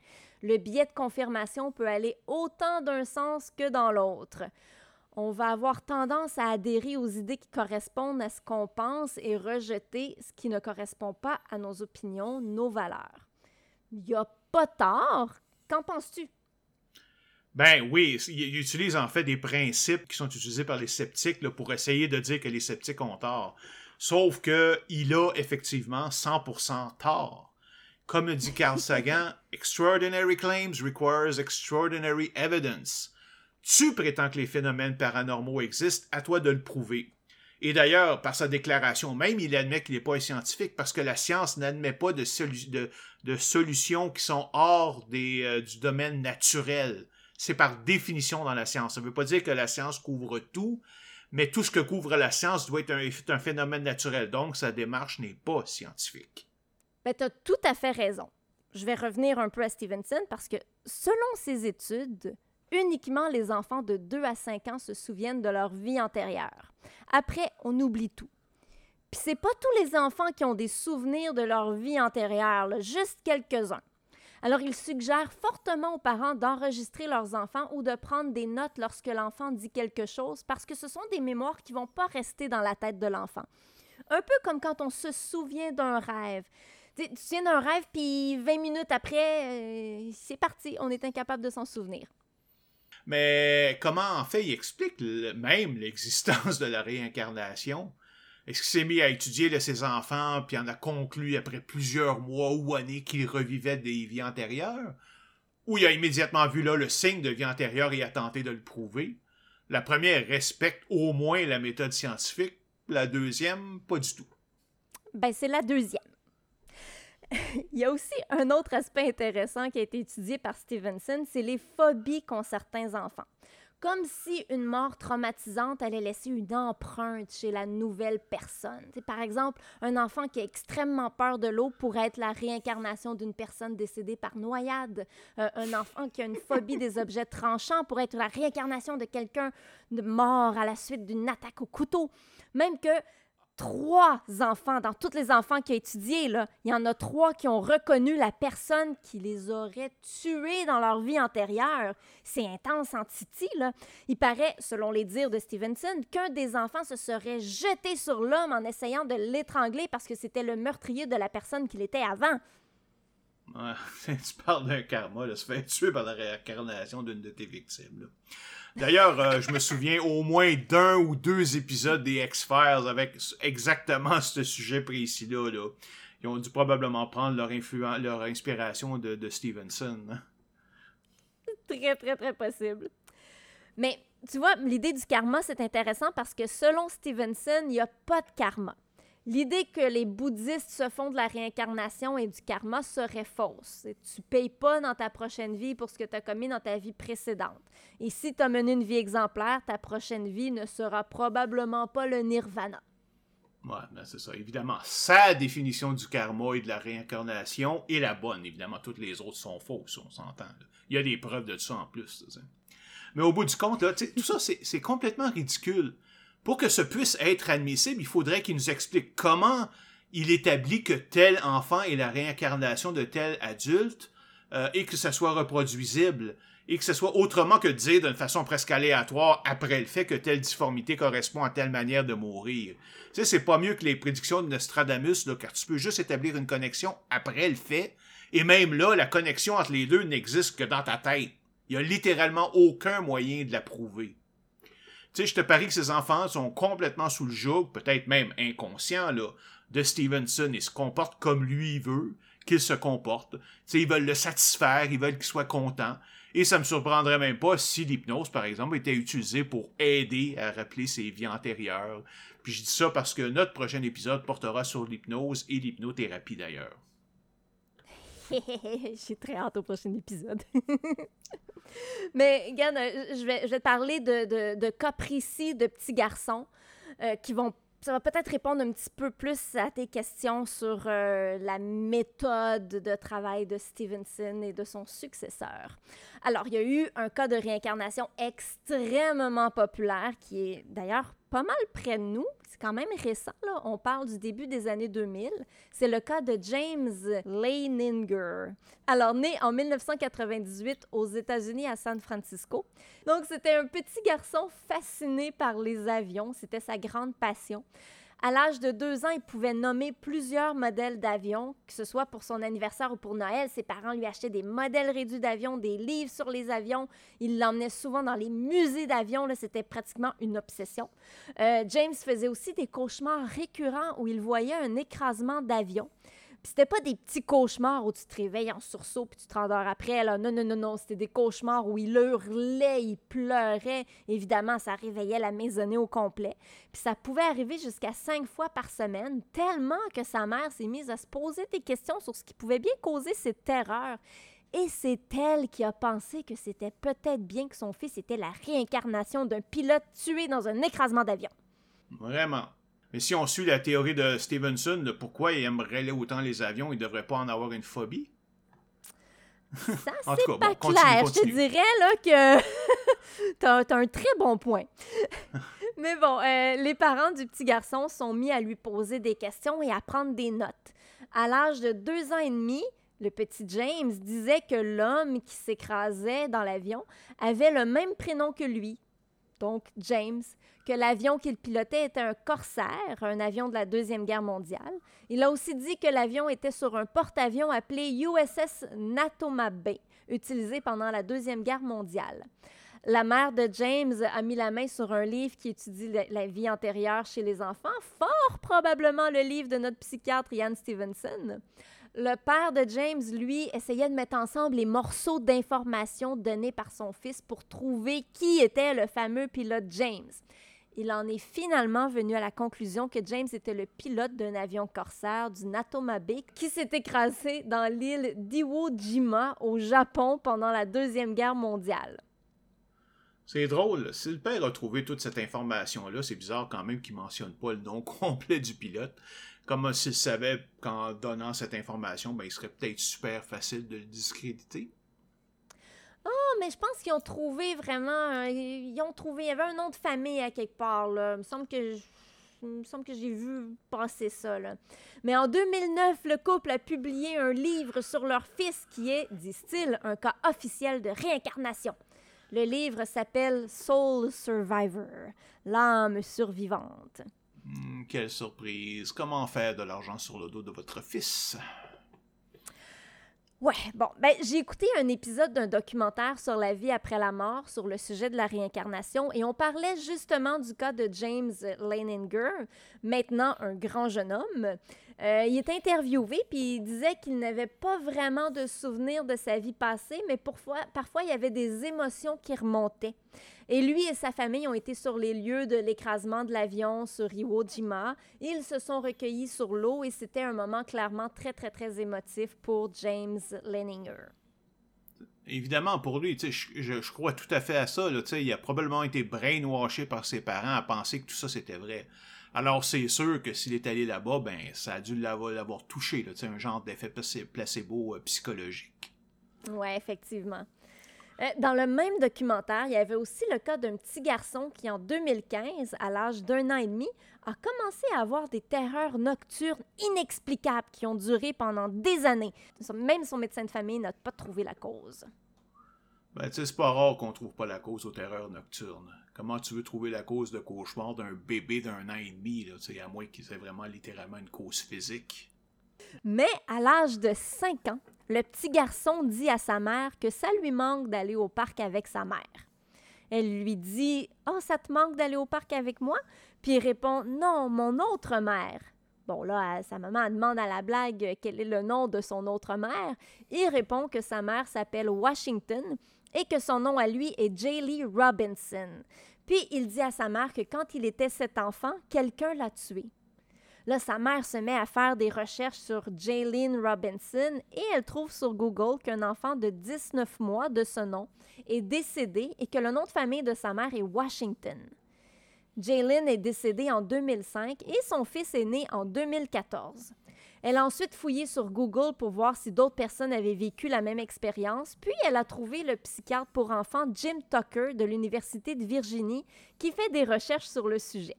Le biais de confirmation peut aller autant d'un sens que dans l'autre. On va avoir tendance à adhérer aux idées qui correspondent à ce qu'on pense et rejeter ce qui ne correspond pas à nos opinions, nos valeurs. Il n'y a pas tort Qu'en penses-tu? Ben oui, il utilise en fait des principes qui sont utilisés par les sceptiques pour essayer de dire que les sceptiques ont tort. Sauf que il a effectivement 100% tort. Comme dit Carl [LAUGHS] Sagan, Extraordinary claims requires extraordinary evidence. Tu prétends que les phénomènes paranormaux existent, à toi de le prouver. Et d'ailleurs, par sa déclaration même, il admet qu'il n'est pas scientifique parce que la science n'admet pas de, de, solutions qui sont hors des, euh, du domaine naturel. C'est par définition dans la science. Ça ne veut pas dire que la science couvre tout, mais tout ce que couvre la science doit être un, un phénomène naturel. Donc, sa démarche n'est pas scientifique. Ben, tu as tout à fait raison. Je vais revenir un peu à Stevenson parce que, selon ses études, uniquement les enfants de 2 à 5 ans se souviennent de leur vie antérieure. Après, on oublie tout. Puis c'est pas tous les enfants qui ont des souvenirs de leur vie antérieure, juste quelques-uns. Alors, il suggère fortement aux parents d'enregistrer leurs enfants ou de prendre des notes lorsque l'enfant dit quelque chose parce que ce sont des mémoires qui vont pas rester dans la tête de l'enfant. Un peu comme quand on se souvient d'un rêve. tu te souviens d'un rêve, puis 20 minutes après, euh, c'est parti, on est incapable de s'en souvenir. Mais comment en fait il explique même l'existence de la réincarnation? Est-ce qu'il s'est mis à étudier ses enfants puis en a conclu après plusieurs mois ou années qu'il revivait des vies antérieures? Ou il a immédiatement vu là le signe de vie antérieure et a tenté de le prouver? La première respecte au moins la méthode scientifique, la deuxième, pas du tout. Ben, c'est la deuxième. [LAUGHS] Il y a aussi un autre aspect intéressant qui a été étudié par Stevenson, c'est les phobies qu'ont certains enfants. Comme si une mort traumatisante allait laisser une empreinte chez la nouvelle personne. par exemple, un enfant qui a extrêmement peur de l'eau pourrait être la réincarnation d'une personne décédée par noyade. Euh, un enfant qui a une phobie des objets tranchants pourrait être la réincarnation de quelqu'un mort à la suite d'une attaque au couteau. Même que trois enfants, dans tous les enfants qu'il a étudiés, il y en a trois qui ont reconnu la personne qui les aurait tués dans leur vie antérieure. C'est intense en Titi, là. Il paraît, selon les dires de Stevenson, qu'un des enfants se serait jeté sur l'homme en essayant de l'étrangler parce que c'était le meurtrier de la personne qu'il était avant. [LAUGHS] tu parles d'un karma, se fait tuer par la réincarnation d'une de tes victimes. D'ailleurs, euh, je me souviens au moins d'un ou deux épisodes des X-Files avec exactement ce sujet précis-là. Ils ont dû probablement prendre leur, inspiration de, Stevenson. Très, très, très possible. Mais tu vois, l'idée du karma, c'est intéressant parce que selon Stevenson, il n'y a pas de karma. L'idée que les bouddhistes se font de la réincarnation et du karma serait fausse. Tu payes pas dans ta prochaine vie pour ce que tu as commis dans ta vie précédente. Et si tu as mené une vie exemplaire, ta prochaine vie ne sera probablement pas le nirvana. Ouais, ben c'est ça. Évidemment, sa définition du karma et de la réincarnation est la bonne. Évidemment, toutes les autres sont fausses, on s'entend. Il y a des preuves de ça en plus. Mais au bout du compte, tout ça, c'est complètement ridicule. Pour que ce puisse être admissible, il faudrait qu'il nous explique comment il établit que tel enfant est la réincarnation de tel adulte euh, et que ça soit reproduisible et que ce soit autrement que dire d'une façon presque aléatoire après le fait que telle difformité correspond à telle manière de mourir. Tu sais, c'est pas mieux que les prédictions de Nostradamus, là, car tu peux juste établir une connexion après le fait, et même là, la connexion entre les deux n'existe que dans ta tête. Il y a littéralement aucun moyen de la prouver. Tu sais, je te parie que ces enfants sont complètement sous le joug, peut-être même inconscients, là, de Stevenson et se comportent comme lui veut qu'il se comporte. Tu ils veulent le satisfaire, ils veulent qu'il soit content. Et ça me surprendrait même pas si l'hypnose, par exemple, était utilisée pour aider à rappeler ses vies antérieures. Puis je dis ça parce que notre prochain épisode portera sur l'hypnose et l'hypnothérapie d'ailleurs. [LAUGHS] J'ai très hâte au prochain épisode. [LAUGHS] Mais, regarde, euh, je vais, te parler de, de, cas précis de petits garçons euh, qui vont ça va peut-être répondre un petit peu plus à tes questions sur euh, la méthode de travail de Stevenson et de son successeur. Alors, il y a eu un cas de réincarnation extrêmement populaire qui est d'ailleurs pas mal près de nous. Quand même récent, là. On parle du début des années 2000. C'est le cas de James Leininger. Alors, né en 1998 aux États-Unis à San Francisco. Donc, c'était un petit garçon fasciné par les avions. C'était sa grande passion. À l'âge de deux ans, il pouvait nommer plusieurs modèles d'avions, que ce soit pour son anniversaire ou pour Noël. Ses parents lui achetaient des modèles réduits d'avions, des livres sur les avions. Il l'emmenait souvent dans les musées d'avions. C'était pratiquement une obsession. Euh, James faisait aussi des cauchemars récurrents où il voyait un écrasement d'avion c'était pas des petits cauchemars où tu te réveilles en sursaut puis tu te rendors après. Là. Non, non, non, non. C'était des cauchemars où il hurlait, il pleurait. Évidemment, ça réveillait la maisonnée au complet. Puis ça pouvait arriver jusqu'à cinq fois par semaine, tellement que sa mère s'est mise à se poser des questions sur ce qui pouvait bien causer cette terreur. Et c'est elle qui a pensé que c'était peut-être bien que son fils était la réincarnation d'un pilote tué dans un écrasement d'avion. Vraiment. Mais si on suit la théorie de Stevenson de pourquoi il aimerait autant les avions, il ne devrait pas en avoir une phobie? Ça, [LAUGHS] c'est pas clair. Je te dirais là que [LAUGHS] t'as as un très bon point. [LAUGHS] Mais bon, euh, les parents du petit garçon sont mis à lui poser des questions et à prendre des notes. À l'âge de deux ans et demi, le petit James disait que l'homme qui s'écrasait dans l'avion avait le même prénom que lui, donc James, que l'avion qu'il pilotait était un Corsair, un avion de la Deuxième Guerre mondiale. Il a aussi dit que l'avion était sur un porte-avions appelé USS Natoma Bay, utilisé pendant la Deuxième Guerre mondiale. La mère de James a mis la main sur un livre qui étudie la vie antérieure chez les enfants, fort probablement le livre de notre psychiatre Ian Stevenson. Le père de James, lui, essayait de mettre ensemble les morceaux d'informations donnés par son fils pour trouver qui était le fameux pilote James. Il en est finalement venu à la conclusion que James était le pilote d'un avion corsaire du Natomabe qui s'est écrasé dans l'île d'Iwo Jima au Japon pendant la Deuxième Guerre mondiale. C'est drôle. Si le père a trouvé toute cette information-là, c'est bizarre quand même qu'il mentionne pas le nom [LAUGHS] complet du pilote. Comme s'il savait qu'en donnant cette information, ben, il serait peut-être super facile de le discréditer. Oh, mais je pense qu'ils ont trouvé vraiment. ils ont trouvé. Il y avait un nom de famille à quelque part. Il me semble que. Il me semble que j'ai vu passer ça. Là. Mais en 2009, le couple a publié un livre sur leur fils qui est, disent-ils, un cas officiel de réincarnation. Le livre s'appelle Soul Survivor, l'âme survivante. Hmm, quelle surprise. Comment faire de l'argent sur le dos de votre fils? Ouais, bon, ben j'ai écouté un épisode d'un documentaire sur la vie après la mort sur le sujet de la réincarnation et on parlait justement du cas de James Leininger, maintenant un grand jeune homme. Euh, il est interviewé, puis il disait qu'il n'avait pas vraiment de souvenirs de sa vie passée, mais parfois, parfois il y avait des émotions qui remontaient. Et lui et sa famille ont été sur les lieux de l'écrasement de l'avion sur Iwo Jima. Ils se sont recueillis sur l'eau et c'était un moment clairement très, très, très émotif pour James Leninger. Évidemment, pour lui, je, je, je, crois tout à fait à ça. Là, il a probablement été brainwashé par ses parents à penser que tout ça c'était vrai. Alors c'est sûr que s'il est allé là-bas, ben ça a dû l'avoir touché, là, un genre d'effet placebo euh, psychologique. Oui, effectivement. Euh, dans le même documentaire, il y avait aussi le cas d'un petit garçon qui, en 2015, à l'âge d'un an et demi, a commencé à avoir des terreurs nocturnes inexplicables qui ont duré pendant des années. Même son médecin de famille n'a pas trouvé la cause. Ben, c'est pas rare qu'on trouve pas la cause aux terreurs nocturnes. Comment tu veux trouver la cause de cauchemar d'un bébé d'un an et demi, à moins qu'il ait vraiment littéralement une cause physique? Mais à l'âge de 5 ans, le petit garçon dit à sa mère que ça lui manque d'aller au parc avec sa mère. Elle lui dit Oh, ça te manque d'aller au parc avec moi Puis il répond Non, mon autre mère. Bon, là, sa maman demande à la blague quel est le nom de son autre mère? Il répond que sa mère s'appelle Washington et que son nom à lui est Jaylee Robinson. Puis il dit à sa mère que quand il était cet enfant, quelqu'un l'a tué. Là, sa mère se met à faire des recherches sur Jaylene Robinson et elle trouve sur Google qu'un enfant de 19 mois de ce nom est décédé et que le nom de famille de sa mère est Washington. Jaylene est décédée en 2005 et son fils est né en 2014. Elle a ensuite fouillé sur Google pour voir si d'autres personnes avaient vécu la même expérience, puis elle a trouvé le psychiatre pour enfants Jim Tucker de l'Université de Virginie qui fait des recherches sur le sujet.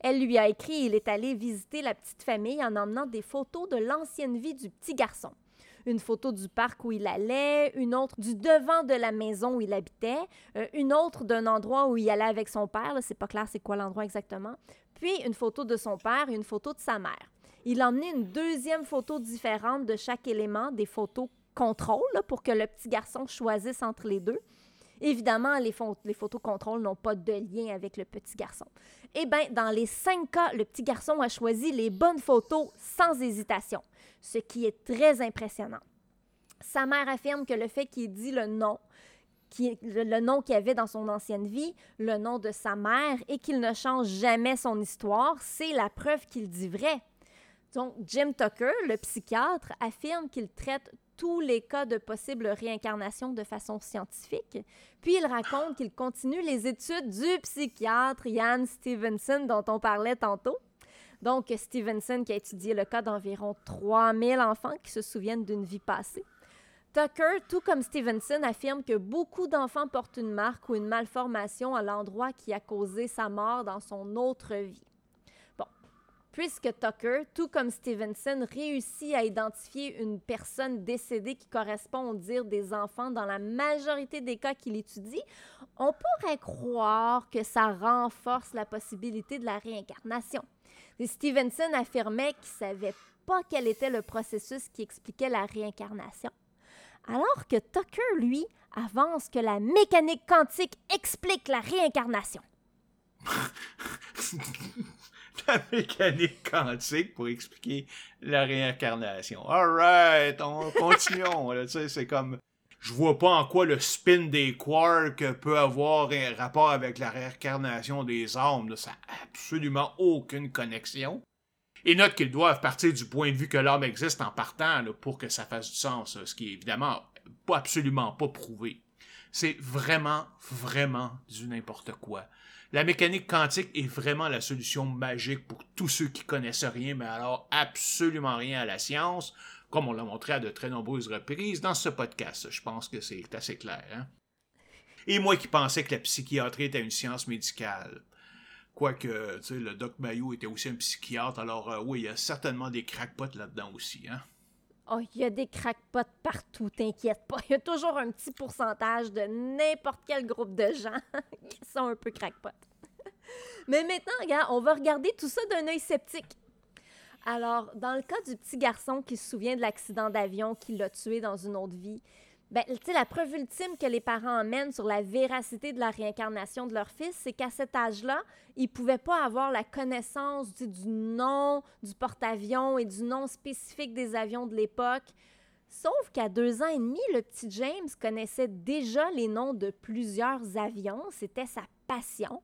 Elle lui a écrit il est allé visiter la petite famille en emmenant des photos de l'ancienne vie du petit garçon. Une photo du parc où il allait, une autre du devant de la maison où il habitait, euh, une autre d'un endroit où il allait avec son père, c'est pas clair c'est quoi l'endroit exactement, puis une photo de son père et une photo de sa mère. Il a emmené une deuxième photo différente de chaque élément, des photos contrôle, pour que le petit garçon choisisse entre les deux. Évidemment, les, photos contrôle n'ont pas de lien avec le petit garçon. Eh bien, dans les cinq cas, le petit garçon a choisi les bonnes photos sans hésitation, ce qui est très impressionnant. Sa mère affirme que le fait qu'il dit le nom, qui, le nom qu'il avait dans son ancienne vie, le nom de sa mère, et qu'il ne change jamais son histoire, c'est la preuve qu'il dit vrai. Donc, Jim Tucker, le psychiatre, affirme qu'il traite tous les cas de possible réincarnation de façon scientifique. Puis il raconte qu'il continue les études du psychiatre Ian Stevenson dont on parlait tantôt. Donc Stevenson qui a étudié le cas d'environ 3000 enfants qui se souviennent d'une vie passée. Tucker, tout comme Stevenson, affirme que beaucoup d'enfants portent une marque ou une malformation à l'endroit qui a causé sa mort dans son autre vie puisque Tucker, tout comme Stevenson, réussit à identifier une personne décédée qui correspond au dire des enfants dans la majorité des cas qu'il étudie, on pourrait croire que ça renforce la possibilité de la réincarnation. Stevenson affirmait qu'il savait pas quel était le processus qui expliquait la réincarnation, alors que Tucker, lui, avance que la mécanique quantique explique la réincarnation. [LAUGHS] [LAUGHS] la mécanique quantique pour expliquer la réincarnation. Alright, on continuons. c'est comme. Je vois pas en quoi le spin des quarks peut avoir un rapport avec la réincarnation des âmes. Ça n'a absolument aucune connexion. Et note qu'ils doivent partir du point de vue que l'âme existe en partant pour que ça fasse du sens, ce qui est évidemment absolument pas prouvé. C'est vraiment, vraiment du n'importe quoi. La mécanique quantique est vraiment la solution magique pour tous ceux qui connaissent rien, mais alors absolument rien à la science, comme on l'a montré à de très nombreuses reprises dans ce podcast. Je pense que c'est assez clair. Hein? Et moi qui pensais que la psychiatrie était une science médicale. Quoique, tu sais, le doc Mayo était aussi un psychiatre, alors euh, oui, il y a certainement des crackpots là-dedans aussi, hein? Oh, il y a des crackpots partout, t'inquiète pas. Il y a toujours un petit pourcentage de n'importe quel groupe de gens [LAUGHS] qui sont un peu crackpots. [LAUGHS] Mais maintenant, regarde, on va regarder tout ça d'un œil sceptique. Alors, dans le cas du petit garçon qui se souvient de l'accident d'avion qui l'a tué dans une autre vie, Ben, la preuve ultime que les parents emmènent sur la véracité de la réincarnation de leur fils, c'est qu'à cet âge-là, ils ne pouvaient pas avoir la connaissance du, nom du porte-avions et du nom spécifique des avions de l'époque. Sauf qu'à deux ans et demi, le petit James connaissait déjà les noms de plusieurs avions. C'était sa passion.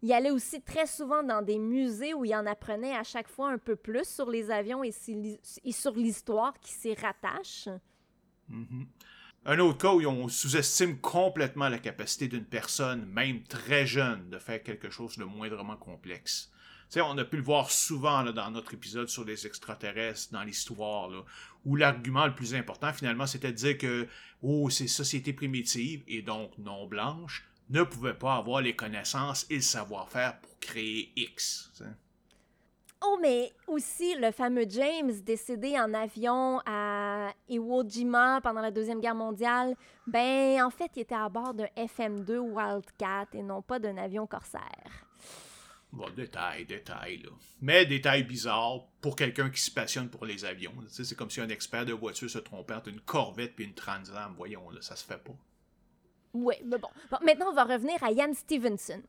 Il allait aussi très souvent dans des musées où il en apprenait à chaque fois un peu plus sur les avions et, sur l'histoire qui s'y rattache. Mm-hmm. Un autre cas où on sous-estime complètement la capacité d'une personne, même très jeune, de faire quelque chose de moindrement complexe. on a pu le voir souvent dans notre épisode sur les extraterrestres, dans l'histoire, où l'argument le plus important, finalement, c'était de dire que, oh, ces sociétés primitives, et donc non blanches, ne pouvaient pas avoir les connaissances et le savoir-faire pour créer X. Oh, mais aussi le fameux James décédé en avion à Iwo Jima pendant la Deuxième Guerre mondiale, ben en fait, il était à bord d'un FM-2 Wildcat et non pas d'un avion corsaire. Bon, détail, détail, là. Mais détail bizarre pour quelqu'un qui se passionne pour les avions. C'est comme si un expert de voiture se trompait entre une Corvette et une Transam. Voyons, là, ça se fait pas. Oui, mais bon. bon. Maintenant, on va revenir à Ian Stevenson.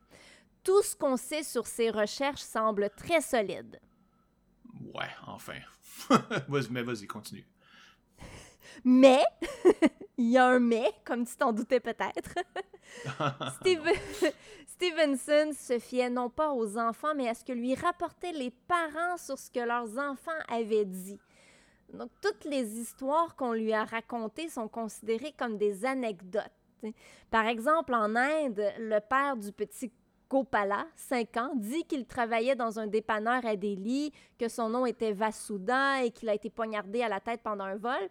Tout ce qu'on sait sur ses recherches semble très solide. Ouais, enfin. [LAUGHS] mais vas-y, continue. Mais, [LAUGHS] il y a un mais, comme tu t'en doutais peut-être. [LAUGHS] Stevenson se fiait non pas aux enfants, mais à ce que lui rapportaient les parents sur ce que leurs enfants avaient dit. Donc, toutes les histoires qu'on lui a racontées sont considérées comme des anecdotes. Par exemple, en Inde, le père du petit Gopala, 5 ans, dit qu'il travaillait dans un dépanneur à Delhi, que son nom était Vasuda et qu'il a été poignardé à la tête pendant un vol.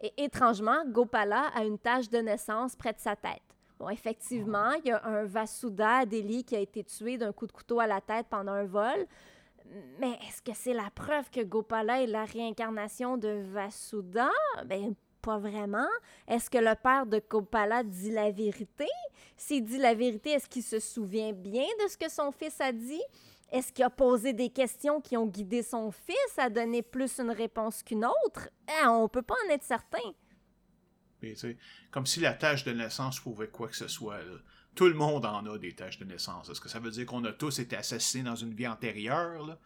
Et étrangement, Gopala a une tache de naissance près de sa tête. Bon, effectivement, il y a un Vasuda à Delhi qui a été tué d'un coup de couteau à la tête pendant un vol. Mais est-ce que c'est la preuve que Gopala est la réincarnation de Vasuda? Ben, pas vraiment. Est-ce que le père de Copala dit la vérité? S'il dit la vérité, est-ce qu'il se souvient bien de ce que son fils a dit? Est-ce qu'il a posé des questions qui ont guidé son fils à donner plus une réponse qu'une autre? On on peut pas en être certain. comme si la tâche de naissance pouvait quoi que ce soit. Tout le monde en a des tâches de naissance. Est-ce que ça veut dire qu'on a tous été assassinés dans une vie antérieure?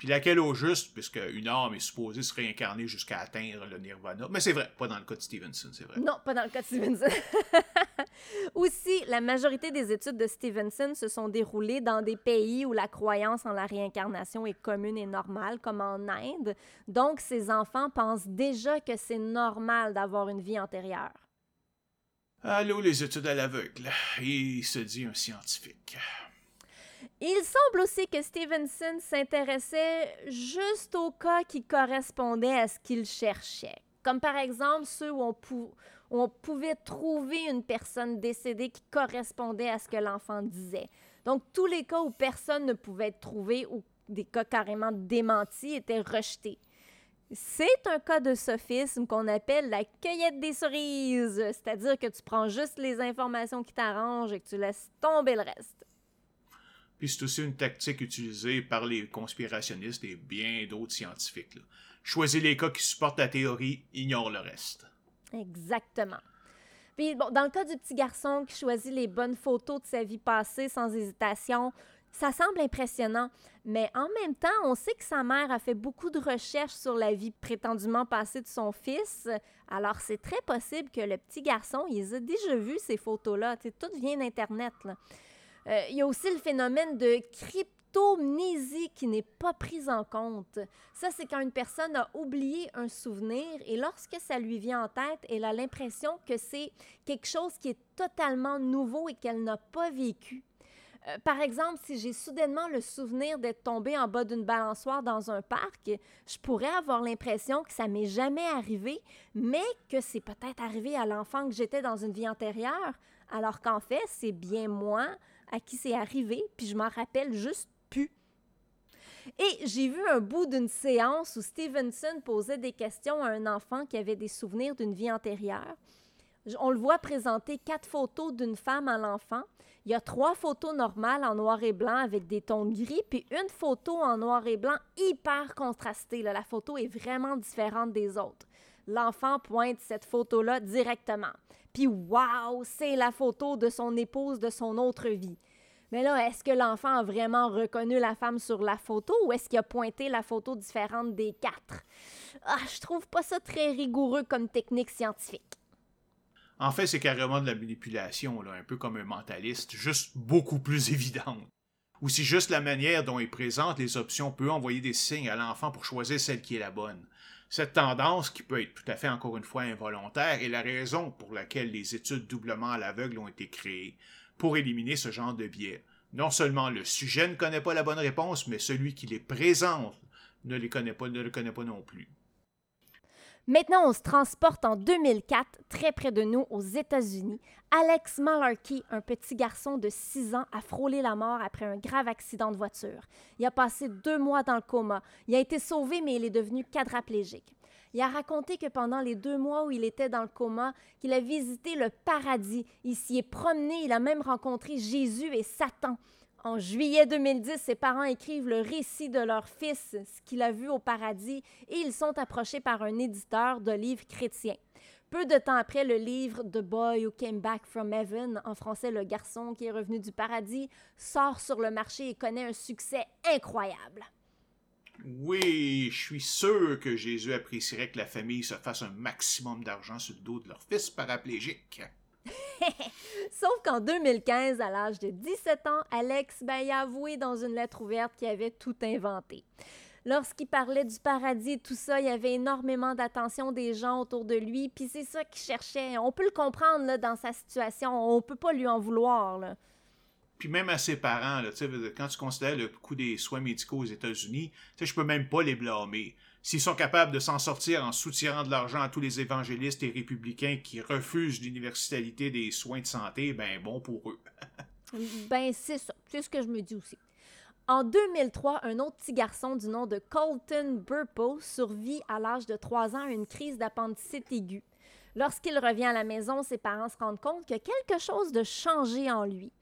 Puis laquelle au juste, puisque une âme est supposée se réincarner jusqu'à atteindre le nirvana. Mais c'est vrai, pas dans le cas de Stevenson, c'est vrai. Non, pas dans le cas de Stevenson. [LAUGHS] Aussi, la majorité des études de Stevenson se sont déroulées dans des pays où la croyance en la réincarnation est commune et normale, comme en Inde. Donc, ces enfants pensent déjà que c'est normal d'avoir une vie antérieure. Allô, les études à l'aveugle. Il se dit un scientifique. Il semble aussi que Stevenson s'intéressait juste aux cas qui correspondaient à ce qu'il cherchait. Comme par exemple ceux où on, pouvait trouver une personne décédée qui correspondait à ce que l'enfant disait. Donc tous les cas où personne ne pouvait être trouvé ou des cas carrément démentis étaient rejetés. C'est un cas de sophisme qu'on appelle la cueillette des cerises, c'est-à-dire que tu prends juste les informations qui t'arrangent et que tu laisses tomber le reste. Puis c'est aussi une tactique utilisée par les conspirationnistes et bien d'autres scientifiques. Choisis les cas qui supportent la théorie, ignore le reste. Exactement. Puis bon, dans le cas du petit garçon qui choisit les bonnes photos de sa vie passée sans hésitation, ça semble impressionnant, mais en même temps, on sait que sa mère a fait beaucoup de recherches sur la vie prétendument passée de son fils. Alors, c'est très possible que le petit garçon, il a déjà vu ces photos-là. Tout vient d'Internet. Euh, il y a aussi le phénomène de cryptomnésie qui n'est pas prise en compte. Ça, c'est quand une personne a oublié un souvenir et lorsque ça lui vient en tête, elle a l'impression que c'est quelque chose qui est totalement nouveau et qu'elle n'a pas vécu. Euh, par exemple, si j'ai soudainement le souvenir d'être tombée en bas d'une balançoire dans un parc, je pourrais avoir l'impression que ça m'est jamais arrivé, mais que c'est peut-être arrivé à l'enfant que j'étais dans une vie antérieure, alors qu'en fait, c'est bien moi à qui c'est arrivé, puis je m'en rappelle juste plus. Et j'ai vu un bout d'une séance où Stevenson posait des questions à un enfant qui avait des souvenirs d'une vie antérieure. On le voit présenter quatre photos d'une femme à l'enfant. Il y a trois photos normales en noir et blanc avec des tons gris, puis une photo en noir et blanc hyper contrastée. La photo est vraiment différente des autres. L'enfant pointe cette photo-là directement. Puis, waouh, c'est la photo de son épouse de son autre vie. Mais là, est-ce que l'enfant a vraiment reconnu la femme sur la photo ou est-ce qu'il a pointé la photo différente des quatre? Ah, je trouve pas ça très rigoureux comme technique scientifique. En fait, c'est carrément de la manipulation, un peu comme un mentaliste, juste beaucoup plus [LAUGHS] évidente. Ou si juste la manière dont il présente les options peut envoyer des signes à l'enfant pour choisir celle qui est la bonne. Cette tendance, qui peut être tout à fait encore une fois involontaire, est la raison pour laquelle les études doublement à l'aveugle ont été créées, pour éliminer ce genre de biais. Non seulement le sujet ne connaît pas la bonne réponse, mais celui qui les présente ne les connaît pas, ne le connaît pas non plus. Maintenant, on se transporte en 2004, très près de nous, aux États-Unis. Alex Malarkey, un petit garçon de 6 ans, a frôlé la mort après un grave accident de voiture. Il a passé deux mois dans le coma. Il a été sauvé, mais il est devenu quadraplégique. Il a raconté que pendant les deux mois où il était dans le coma, qu'il a visité le paradis. Il s'y est promené, il a même rencontré Jésus et Satan. En juillet 2010, ses parents écrivent le récit de leur fils, ce qu'il a vu au paradis, et ils sont approchés par un éditeur de livres chrétiens. Peu de temps après, le livre The Boy Who Came Back from Heaven, en français Le garçon qui est revenu du paradis, sort sur le marché et connaît un succès incroyable. Oui, je suis sûr que Jésus apprécierait que la famille se fasse un maximum d'argent sur le dos de leur fils paraplégique. [LAUGHS] Sauf qu'en 2015, à l'âge de 17 ans, Alex ben, a avoué dans une lettre ouverte qu'il avait tout inventé. Lorsqu'il parlait du paradis et tout ça, il y avait énormément d'attention des gens autour de lui, puis c'est ça qu'il cherchait. On peut le comprendre là, dans sa situation, on peut pas lui en vouloir. Là. Puis même à ses parents, quand tu considères le coût des soins médicaux aux États-Unis, je peux même pas les blâmer. S'ils sont capables de s'en sortir en soutirant de l'argent à tous les évangélistes et républicains qui refusent l'universalité des soins de santé, ben bon pour eux. [LAUGHS] ben c'est ça, c'est ce que je me dis aussi. En 2003, un autre petit garçon du nom de Colton Burpo survit à l'âge de 3 ans à une crise d'appendicite aiguë. Lorsqu'il revient à la maison, ses parents se rendent compte que quelque chose de changé en lui.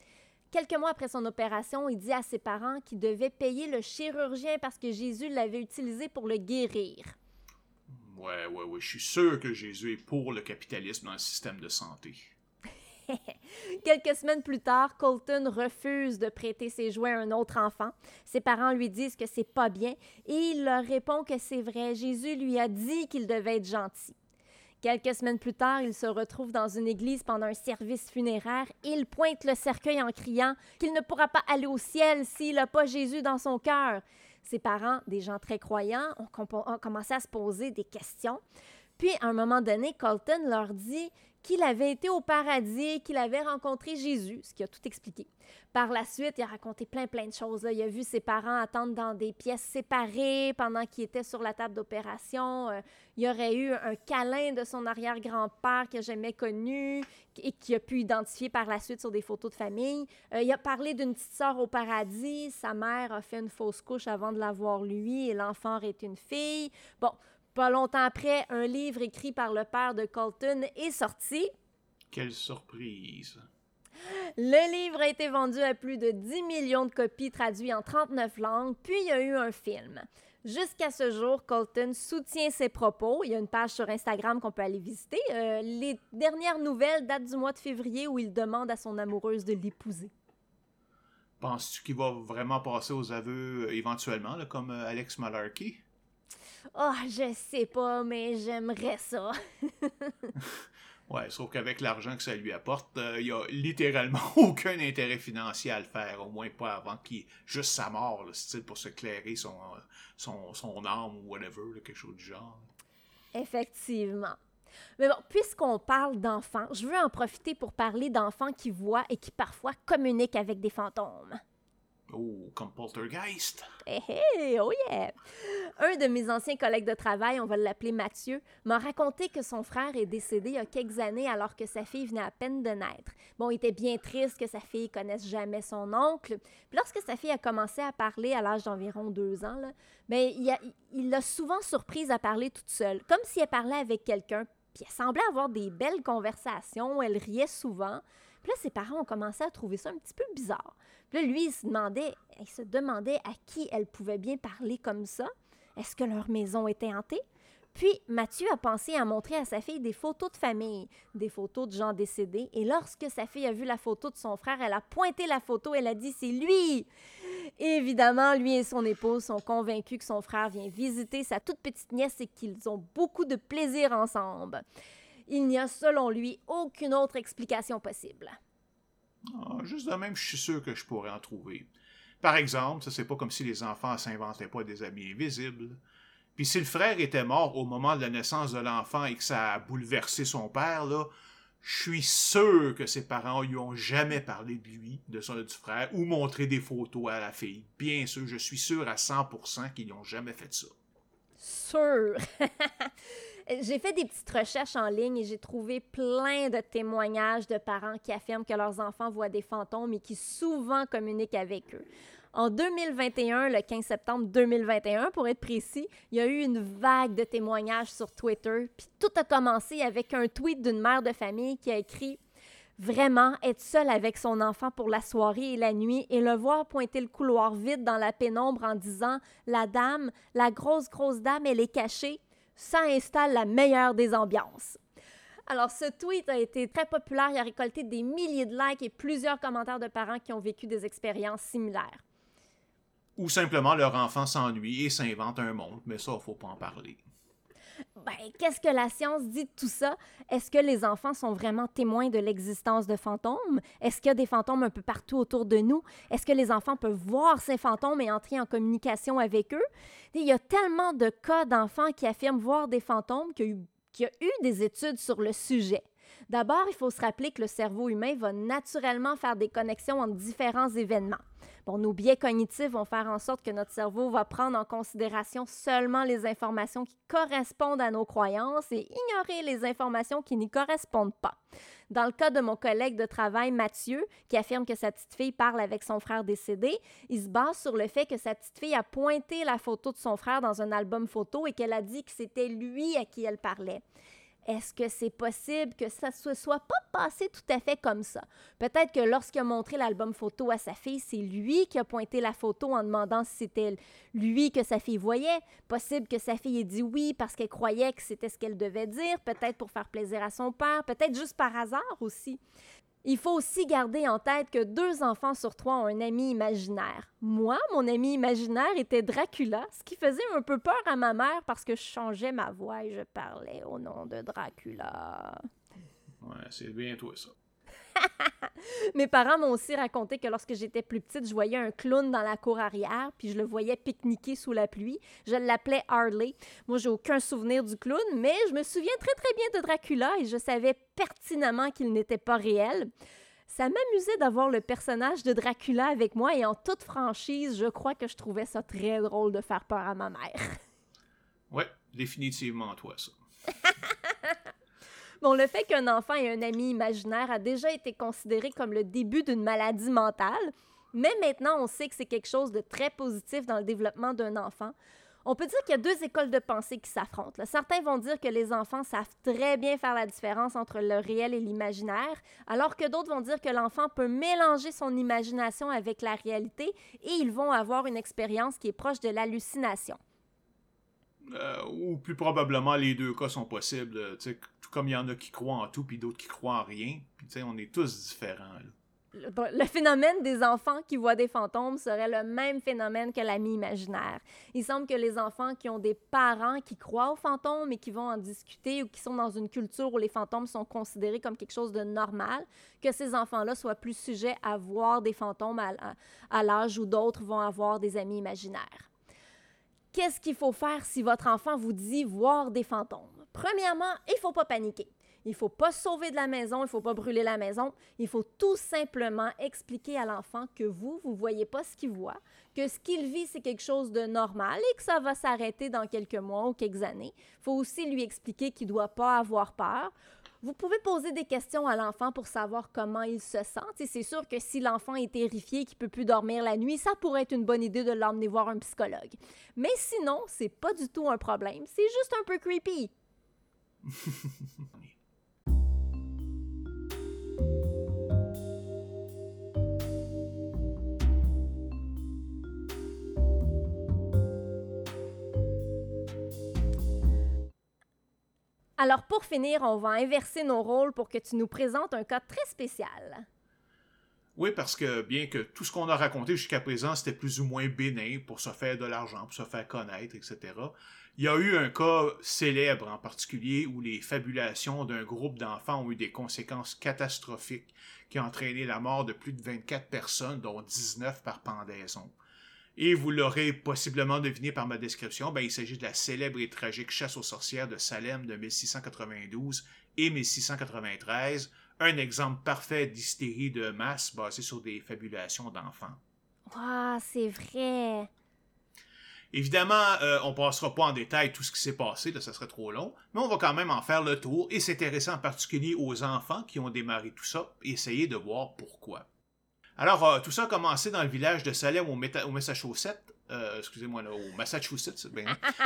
Quelques mois après son opération, il dit à ses parents qu'il devait payer le chirurgien parce que Jésus l'avait utilisé pour le guérir. Ouais, ouais, ouais, je suis sûr que Jésus est pour le capitalisme dans le système de santé. [LAUGHS] Quelques semaines plus tard, Colton refuse de prêter ses jouets à un autre enfant. Ses parents lui disent que c'est pas bien et il leur répond que c'est vrai. Jésus lui a dit qu'il devait être gentil. Quelques semaines plus tard, il se retrouve dans une église pendant un service funéraire il pointe le cercueil en criant qu'il ne pourra pas aller au ciel s'il n'a pas Jésus dans son cœur. Ses parents, des gens très croyants, ont, commencé à se poser des questions. Puis, à un moment donné, Colton leur dit qu'il avait été au paradis, qu'il avait rencontré Jésus, ce qui a tout expliqué. Par la suite, il a raconté plein, plein de choses. Il a vu ses parents attendre dans des pièces séparées pendant qu'il était sur la table d'opération. Euh, il aurait eu un câlin de son arrière-grand-père que jamais connu et qu'il a pu identifier par la suite sur des photos de famille. Euh, il a parlé d'une petite sœur au paradis. Sa mère a fait une fausse couche avant de l'avoir lui et l'enfant aurait été une fille. Bon, pas longtemps après, un livre écrit par le père de Colton est sorti. Quelle surprise! Le livre a été vendu à plus de 10 millions de copies traduites en 39 langues, puis il y a eu un film. Jusqu'à ce jour, Colton soutient ses propos. Il y a une page sur Instagram qu'on peut aller visiter. Euh, les dernières nouvelles datent du mois de février où il demande à son amoureuse de l'épouser. Penses-tu qu'il va vraiment passer aux aveux euh, éventuellement, comme euh, Alex Malarkey? Oh, je sais pas, mais j'aimerais ça. [LAUGHS] ouais, sauf qu'avec l'argent que ça lui apporte, il euh, n'y a littéralement [LAUGHS] aucun intérêt financier à le faire, au moins pas avant qu'il juste sa mort, là, pour se clairer son, son, son âme ou whatever, quelque chose du genre. Effectivement. Mais bon, puisqu'on parle d'enfants, je veux en profiter pour parler d'enfants qui voient et qui parfois communiquent avec des fantômes. Oh, comme Poltergeist. Hey, hey, oh yeah! Un de mes anciens collègues de travail, on va l'appeler Mathieu, m'a raconté que son frère est décédé il y a quelques années alors que sa fille venait à peine de naître. Bon, il était bien triste que sa fille connaisse jamais son oncle. Puis lorsque sa fille a commencé à parler à l'âge d'environ deux ans, là, ben, il l'a souvent surprise à parler toute seule, comme si elle parlait avec quelqu'un. Puis elle semblait avoir des belles conversations, elle riait souvent. Puis là, ses parents ont commencé à trouver ça un petit peu bizarre. Puis lui, il se demandait, il se demandait à qui elle pouvait bien parler comme ça. Est-ce que leur maison était hantée? Puis Mathieu a pensé à montrer à sa fille des photos de famille, des photos de gens décédés, et lorsque sa fille a vu la photo de son frère, elle a pointé la photo, elle a dit c'est lui. Évidemment, lui et son épouse sont convaincus que son frère vient visiter sa toute petite nièce et qu'ils ont beaucoup de plaisir ensemble. Il n'y a selon lui aucune autre explication possible. Ah, juste de même, je suis sûr que je pourrais en trouver. Par exemple, ça c'est pas comme si les enfants s'inventaient pas des amis invisibles. Puis si le frère était mort au moment de la naissance de l'enfant et que ça a bouleversé son père, là, je suis sûr que ses parents lui ont jamais parlé de lui, de son du frère, ou montré des photos à la fille. Bien sûr, je suis sûr à 100% qu'ils n'ont jamais fait ça. Sûr. [LAUGHS] j'ai fait des petites recherches en ligne et j'ai trouvé plein de témoignages de parents qui affirment que leurs enfants voient des fantômes et qui souvent communiquent avec eux. En 2021, le 15 septembre 2021, pour être précis, il y a eu une vague de témoignages sur Twitter. Puis tout a commencé avec un tweet d'une mère de famille qui a écrit Vraiment, être seule avec son enfant pour la soirée et la nuit et le voir pointer le couloir vide dans la pénombre en disant La dame, la grosse, grosse dame, elle est cachée ça installe la meilleure des ambiances. Alors, ce tweet a été très populaire. Il a récolté des milliers de likes et plusieurs commentaires de parents qui ont vécu des expériences similaires. Ou simplement leur enfant s'ennuie et s'invente un monde, mais ça, il faut pas en parler. Ben, qu'est-ce que la science dit de tout ça? Est-ce que les enfants sont vraiment témoins de l'existence de fantômes? Est-ce qu'il y a des fantômes un peu partout autour de nous? Est-ce que les enfants peuvent voir ces fantômes et entrer en communication avec eux? Il y a tellement de cas d'enfants qui affirment voir des fantômes qu'il y a eu des études sur le sujet. D'abord, il faut se rappeler que le cerveau humain va naturellement faire des connexions entre différents événements. Nos biais cognitifs vont faire en sorte que notre cerveau va prendre en considération seulement les informations qui correspondent à nos croyances et ignorer les informations qui n'y correspondent pas. Dans le cas de mon collègue de travail Mathieu, qui affirme que sa petite fille parle avec son frère décédé, il se base sur le fait que sa petite fille a pointé la photo de son frère dans un album photo et qu'elle a dit que c'était lui à qui elle parlait. Est-ce que c'est possible que ça ne soit pas passé tout à fait comme ça? Peut-être que lorsqu'il a montré l'album photo à sa fille, c'est lui qui a pointé la photo en demandant si c'était lui que sa fille voyait. Possible que sa fille ait dit oui parce qu'elle croyait que c'était ce qu'elle devait dire, peut-être pour faire plaisir à son père, peut-être juste par hasard aussi. Il faut aussi garder en tête que deux enfants sur trois ont un ami imaginaire. Moi, mon ami imaginaire était Dracula, ce qui faisait un peu peur à ma mère parce que je changeais ma voix et je parlais au nom de Dracula. Ouais, c'est bien toi ça. [LAUGHS] Mes parents m'ont aussi raconté que lorsque j'étais plus petite, je voyais un clown dans la cour arrière, puis je le voyais pique-niquer sous la pluie. Je l'appelais Harley. Moi, j'ai aucun souvenir du clown, mais je me souviens très très bien de Dracula et je savais pertinemment qu'il n'était pas réel. Ça m'amusait d'avoir le personnage de Dracula avec moi et en toute franchise, je crois que je trouvais ça très drôle de faire peur à ma mère. Ouais, définitivement toi ça. [LAUGHS] Bon, le fait qu'un enfant ait un ami imaginaire a déjà été considéré comme le début d'une maladie mentale, mais maintenant on sait que c'est quelque chose de très positif dans le développement d'un enfant. On peut dire qu'il y a deux écoles de pensée qui s'affrontent. Certains vont dire que les enfants savent très bien faire la différence entre le réel et l'imaginaire, alors que d'autres vont dire que l'enfant peut mélanger son imagination avec la réalité et ils vont avoir une expérience qui est proche de l'hallucination. Euh, ou plus probablement les deux cas sont possibles. tout comme il y en a qui croient en tout, puis d'autres qui croient en rien. Puis on est tous différents. Le, phénomène des enfants qui voient des fantômes serait le même phénomène que l'ami imaginaire. Il semble que les enfants qui ont des parents qui croient aux fantômes et qui vont en discuter ou qui sont dans une culture où les fantômes sont considérés comme quelque chose de normal, que ces enfants-là soient plus sujets à voir des fantômes à l'âge où d'autres vont avoir des amis imaginaires. Qu'est-ce qu'il faut faire si votre enfant vous dit voir des fantômes? Premièrement, il ne faut pas paniquer. Il ne faut pas sauver de la maison, il ne faut pas brûler la maison. Il faut tout simplement expliquer à l'enfant que vous, vous ne voyez pas ce qu'il voit, que ce qu'il vit, c'est quelque chose de normal et que ça va s'arrêter dans quelques mois ou quelques années. Il faut aussi lui expliquer qu'il ne doit pas avoir peur. Vous pouvez poser des questions à l'enfant pour savoir comment il se sent. C'est sûr que si l'enfant est terrifié qu'il peut plus dormir la nuit, ça pourrait être une bonne idée de l'emmener voir un psychologue. Mais sinon, c'est pas du tout un problème. C'est juste un peu creepy. [LAUGHS] Alors pour finir, on va inverser nos rôles pour que tu nous présentes un cas très spécial. Oui, parce que bien que tout ce qu'on a raconté jusqu'à présent, c'était plus ou moins bénin pour se faire de l'argent, pour se faire connaître, etc. Il y a eu un cas célèbre en particulier où les fabulations d'un groupe d'enfants ont eu des conséquences catastrophiques qui ont entraîné la mort de plus de 24 personnes, dont 19 par pendaison. Et vous l'aurez possiblement deviné par ma description, ben, il s'agit de la célèbre et tragique chasse aux sorcières de Salem de 1692 et 1693, un exemple parfait d'hystérie de masse basée sur des fabulations d'enfants. Ah, c'est vrai. Évidemment, euh, on passera pas en détail tout ce qui s'est passé, là, ça serait trop long, mais on va quand même en faire le tour et s'intéresser en particulier aux enfants qui ont démarré tout ça et essayer de voir pourquoi. Alors, euh, tout ça a commencé dans le village de Salem au, Massachusetts, euh, excusez-moi, au Massachusetts,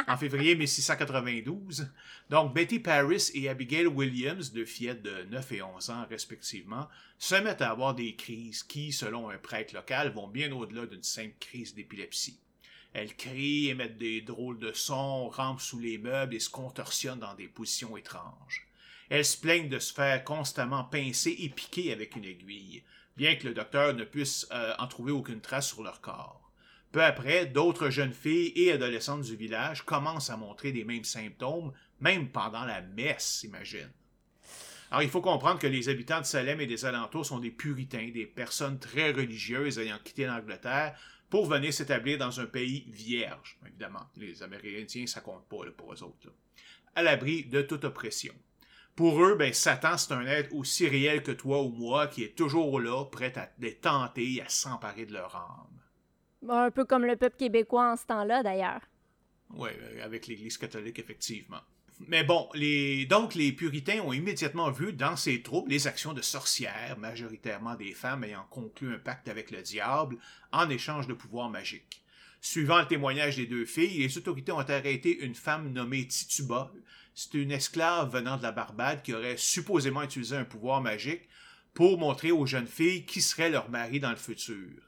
en février 1692. Donc, Betty Paris et Abigail Williams, deux fillettes de 9 et 11 ans respectivement, se mettent à avoir des crises qui, selon un prêtre local, vont bien au-delà d'une simple crise d'épilepsie. Elles crient, émettent des drôles de sons, rampent sous les meubles et se contorsionnent dans des positions étranges. Elles se plaignent de se faire constamment pincer et piquer avec une aiguille bien que le docteur ne puisse euh, en trouver aucune trace sur leur corps. Peu après, d'autres jeunes filles et adolescentes du village commencent à montrer les mêmes symptômes, même pendant la messe, imagine. Alors, il faut comprendre que les habitants de Salem et des alentours sont des puritains, des personnes très religieuses ayant quitté l'Angleterre pour venir s'établir dans un pays vierge, évidemment. Les Amérindiens, ça compte pas pour eux autres. À l'abri de toute oppression. Pour eux, ben, Satan, c'est un être aussi réel que toi ou moi qui est toujours là, prêt à les tenter, à s'emparer de leur âme. un peu comme le peuple québécois en ce temps-là, d'ailleurs. Oui, euh, avec l'Église catholique, effectivement. Mais bon, les... donc les puritains ont immédiatement vu dans ces troupes les actions de sorcières, majoritairement des femmes ayant conclu un pacte avec le diable en échange de pouvoirs magiques. Suivant le témoignage des deux filles, les autorités ont arrêté une femme nommée Tituba, c'est une esclave venant de la Barbade qui aurait supposément utilisé un pouvoir magique pour montrer aux jeunes filles qui serait leur mari dans le futur.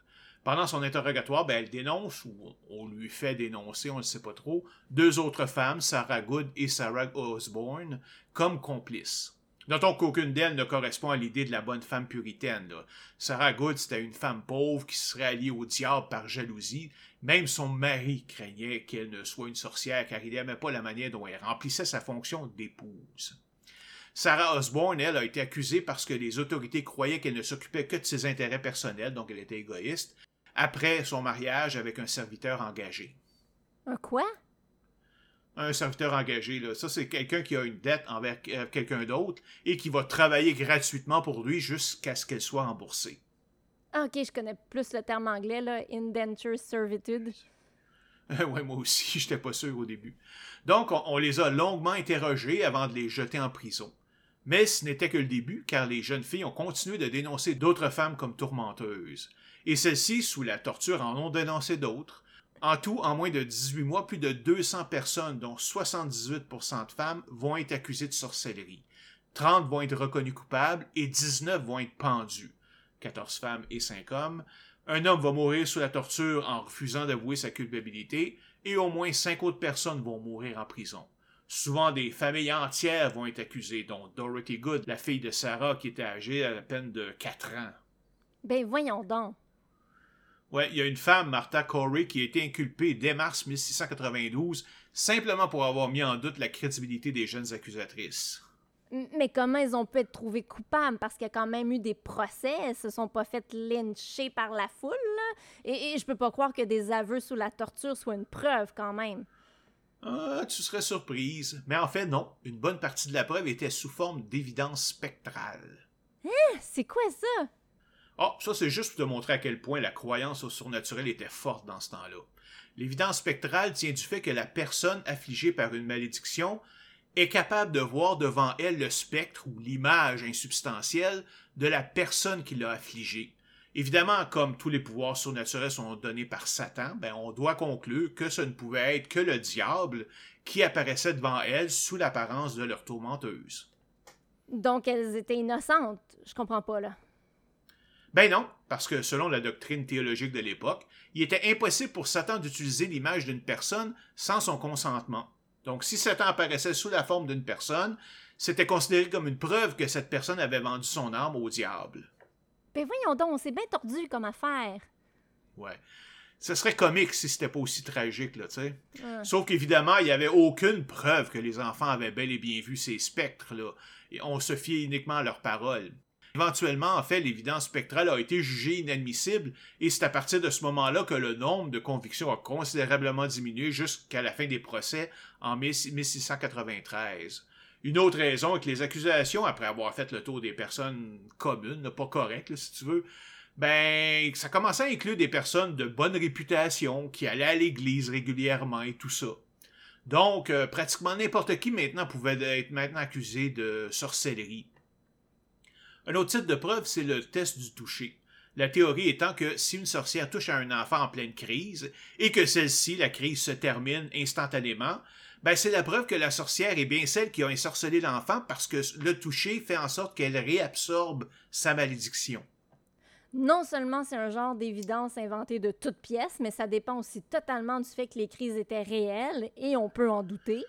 Pendant son interrogatoire, ben, elle dénonce, ou on lui fait dénoncer, on ne sait pas trop, deux autres femmes, Sarah Good et Sarah Osborne, comme complices. Notons qu'aucune d'elles ne correspond à l'idée de la bonne femme puritaine. Sarah Good, c'était une femme pauvre qui serait alliée au diable par jalousie. Même son mari craignait qu'elle ne soit une sorcière car il n'aimait pas la manière dont elle remplissait sa fonction d'épouse. Sarah Osborne, elle, a été accusée parce que les autorités croyaient qu'elle ne s'occupait que de ses intérêts personnels, donc elle était égoïste, après son mariage avec un serviteur engagé. Un quoi? un serviteur engagé. Là. Ça, c'est quelqu'un qui a une dette envers euh, quelqu'un d'autre et qui va travailler gratuitement pour lui jusqu'à ce qu'elle soit remboursée. Ah, ok, je connais plus le terme anglais, là, indenture servitude. [LAUGHS] oui, moi aussi, [LAUGHS] j'étais pas sûr au début. Donc, on, les a longuement interrogés avant de les jeter en prison. Mais ce n'était que le début, car les jeunes filles ont continué de dénoncer d'autres femmes comme tourmenteuses. Et celles-ci, sous la torture, en ont dénoncé d'autres, en tout, en moins de 18 mois, plus de 200 personnes, dont 78% de femmes, vont être accusées de sorcellerie. 30 vont être reconnues coupables et 19 vont être pendues. 14 femmes et 5 hommes. Un homme va mourir sous la torture en refusant d'avouer sa culpabilité et au moins 5 autres personnes vont mourir en prison. Souvent, des familles entières vont être accusées, dont Dorothy Good, la fille de Sarah, qui était âgée à la peine de 4 ans. Ben voyons donc. Ouais, il y a une femme, Martha Corey, qui a été inculpée dès mars 1692 simplement pour avoir mis en doute la crédibilité des jeunes accusatrices. Mais comment ils ont pu être trouvés coupables? Parce qu'il y a quand même eu des procès. Elles se sont pas faites lyncher par la foule. Et, et, je peux pas croire que des aveux sous la torture soient une preuve quand même. Ah, tu serais surprise. Mais en fait, non. Une bonne partie de la preuve était sous forme d'évidence spectrale. Hein? C'est quoi ça? Ah, ça c'est juste pour te montrer à quel point la croyance au surnaturel était forte dans ce temps-là. L'évidence spectrale tient du fait que la personne affligée par une malédiction est capable de voir devant elle le spectre ou l'image insubstantielle de la personne qui l'a affligée. Évidemment, comme tous les pouvoirs surnaturels sont donnés par Satan, ben on doit conclure que ce ne pouvait être que le diable qui apparaissait devant elle sous l'apparence de leur tourmenteuse. Donc elles étaient innocentes. Je comprends pas là. Ben non, parce que selon la doctrine théologique de l'époque, il était impossible pour Satan d'utiliser l'image d'une personne sans son consentement. Donc, si Satan apparaissait sous la forme d'une personne, c'était considéré comme une preuve que cette personne avait vendu son âme au diable. Ben voyons donc, c'est bien tordu comme affaire. Ouais. Ce serait comique si c'était pas aussi tragique, là, tu sais. Sauf qu'évidemment, il n'y avait aucune preuve que les enfants avaient bel et bien vu ces spectres-là. Et on se fiait uniquement à leurs paroles. Éventuellement, en fait, l'évidence spectrale a été jugée inadmissible et c'est à partir de ce moment-là que le nombre de convictions a considérablement diminué jusqu'à la fin des procès en 1693. Une autre raison est que les accusations, après avoir fait le tour des personnes communes, pas correctes, si tu veux, ben, ça commençait à inclure des personnes de bonne réputation qui allaient à l'église régulièrement et tout ça. Donc, euh, pratiquement n'importe qui maintenant pouvait être maintenant accusé de sorcellerie. Un autre type de preuve, c'est le test du toucher. La théorie étant que si une sorcière touche à un enfant en pleine crise et que celle-ci, la crise se termine instantanément, ben c'est la preuve que la sorcière est bien celle qui a ensorcelé l'enfant parce que le toucher fait en sorte qu'elle réabsorbe sa malédiction. Non seulement c'est un genre d'évidence inventée de toutes pièces, mais ça dépend aussi totalement du fait que les crises étaient réelles et on peut en douter.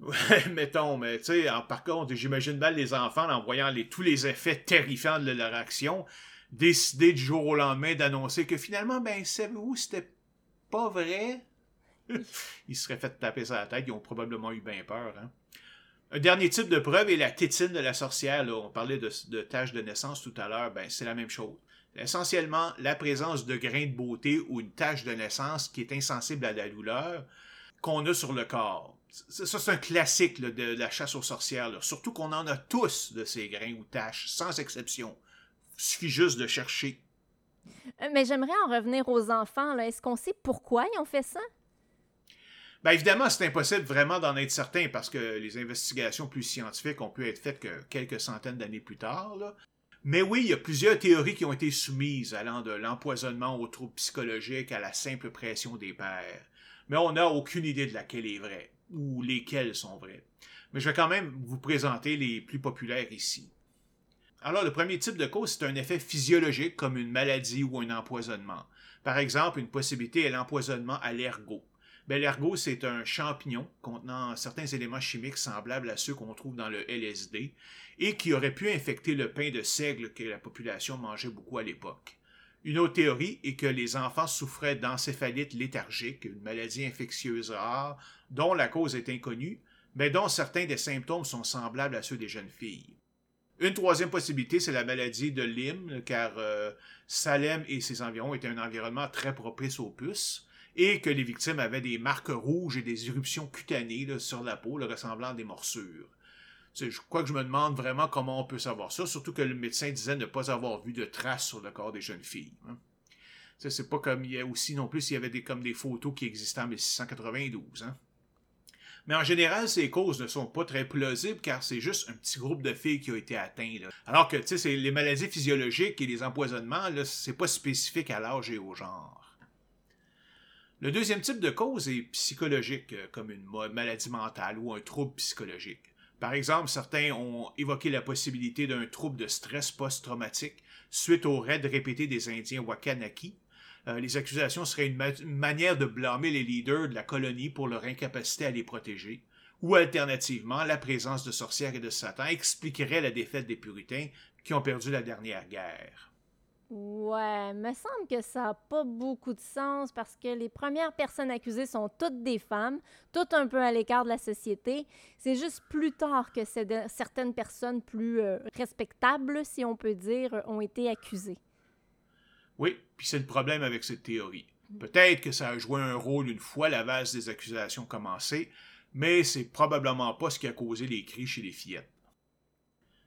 Ouais, [LAUGHS] mettons, mais tu sais, par contre, j'imagine mal les enfants, en voyant tous les effets terrifiants de leur action, décider du jour au lendemain d'annoncer que finalement, ben, savez-vous, c'était pas vrai? [LAUGHS] ils seraient fait taper sur la tête, ils ont probablement eu bien peur. Hein? Un dernier type de preuve est la tétine de la sorcière. Là. On parlait de, de taches de naissance tout à l'heure, ben, c'est la même chose. Essentiellement, la présence de grains de beauté ou une tache de naissance qui est insensible à la douleur qu'on a sur le corps. Ça, c'est un classique de la chasse aux sorcières. Surtout qu'on en a tous de ces grains ou taches, sans exception. Il suffit juste de chercher. Euh, mais j'aimerais en revenir aux enfants. Est-ce qu'on sait pourquoi ils ont fait ça? Bien évidemment, c'est impossible vraiment d'en être certain parce que les investigations plus scientifiques ont pu être faites que quelques centaines d'années plus tard. Mais oui, il y a plusieurs théories qui ont été soumises, allant de l'empoisonnement aux troubles psychologiques à la simple pression des pères. Mais on n'a aucune idée de laquelle est vraie ou lesquelles sont vraies. Mais je vais quand même vous présenter les plus populaires ici. Alors, le premier type de cause, c'est un effet physiologique comme une maladie ou un empoisonnement. Par exemple, une possibilité est l'empoisonnement à l'ergot. Ben, l'ergot, c'est un champignon contenant certains éléments chimiques semblables à ceux qu'on trouve dans le LSD et qui aurait pu infecter le pain de seigle que la population mangeait beaucoup à l'époque. Une autre théorie est que les enfants souffraient d'encéphalite léthargique, une maladie infectieuse rare dont la cause est inconnue, mais dont certains des symptômes sont semblables à ceux des jeunes filles. Une troisième possibilité, c'est la maladie de Lyme, car euh, Salem et ses environs étaient un environnement très propice aux puces, et que les victimes avaient des marques rouges et des éruptions cutanées sur la peau, ressemblant à des morsures. Je crois que je me demande vraiment comment on peut savoir ça, surtout que le médecin disait ne pas avoir vu de traces sur le corps des jeunes filles. Hein. C'est pas comme il y a aussi non plus, il y avait des, comme des photos qui existaient en 1692. Hein. Mais en général, ces causes ne sont pas très plausibles car c'est juste un petit groupe de filles qui a été atteint. Alors que les maladies physiologiques et les empoisonnements, c'est pas spécifique à l'âge et au genre. Le deuxième type de cause est psychologique, euh, comme une maladie mentale ou un trouble psychologique. Par exemple, certains ont évoqué la possibilité d'un trouble de stress post-traumatique suite aux raids répétés des Indiens Wakanaki. Euh, les accusations seraient une, manière de blâmer les leaders de la colonie pour leur incapacité à les protéger. Ou alternativement, la présence de sorcières et de Satan expliquerait la défaite des puritains qui ont perdu la dernière guerre. Ouais, me semble que ça n'a pas beaucoup de sens parce que les premières personnes accusées sont toutes des femmes, toutes un peu à l'écart de la société. C'est juste plus tard que certaines personnes plus euh, respectables, si on peut dire, ont été accusées. Oui, puis c'est le problème avec cette théorie. Peut-être que ça a joué un rôle une fois la vase des accusations commencée, mais c'est probablement pas ce qui a causé les cris chez les fillettes.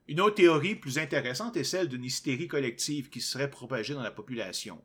Une autre théorie plus intéressante est celle d'une hystérie collective qui serait propagée dans la population.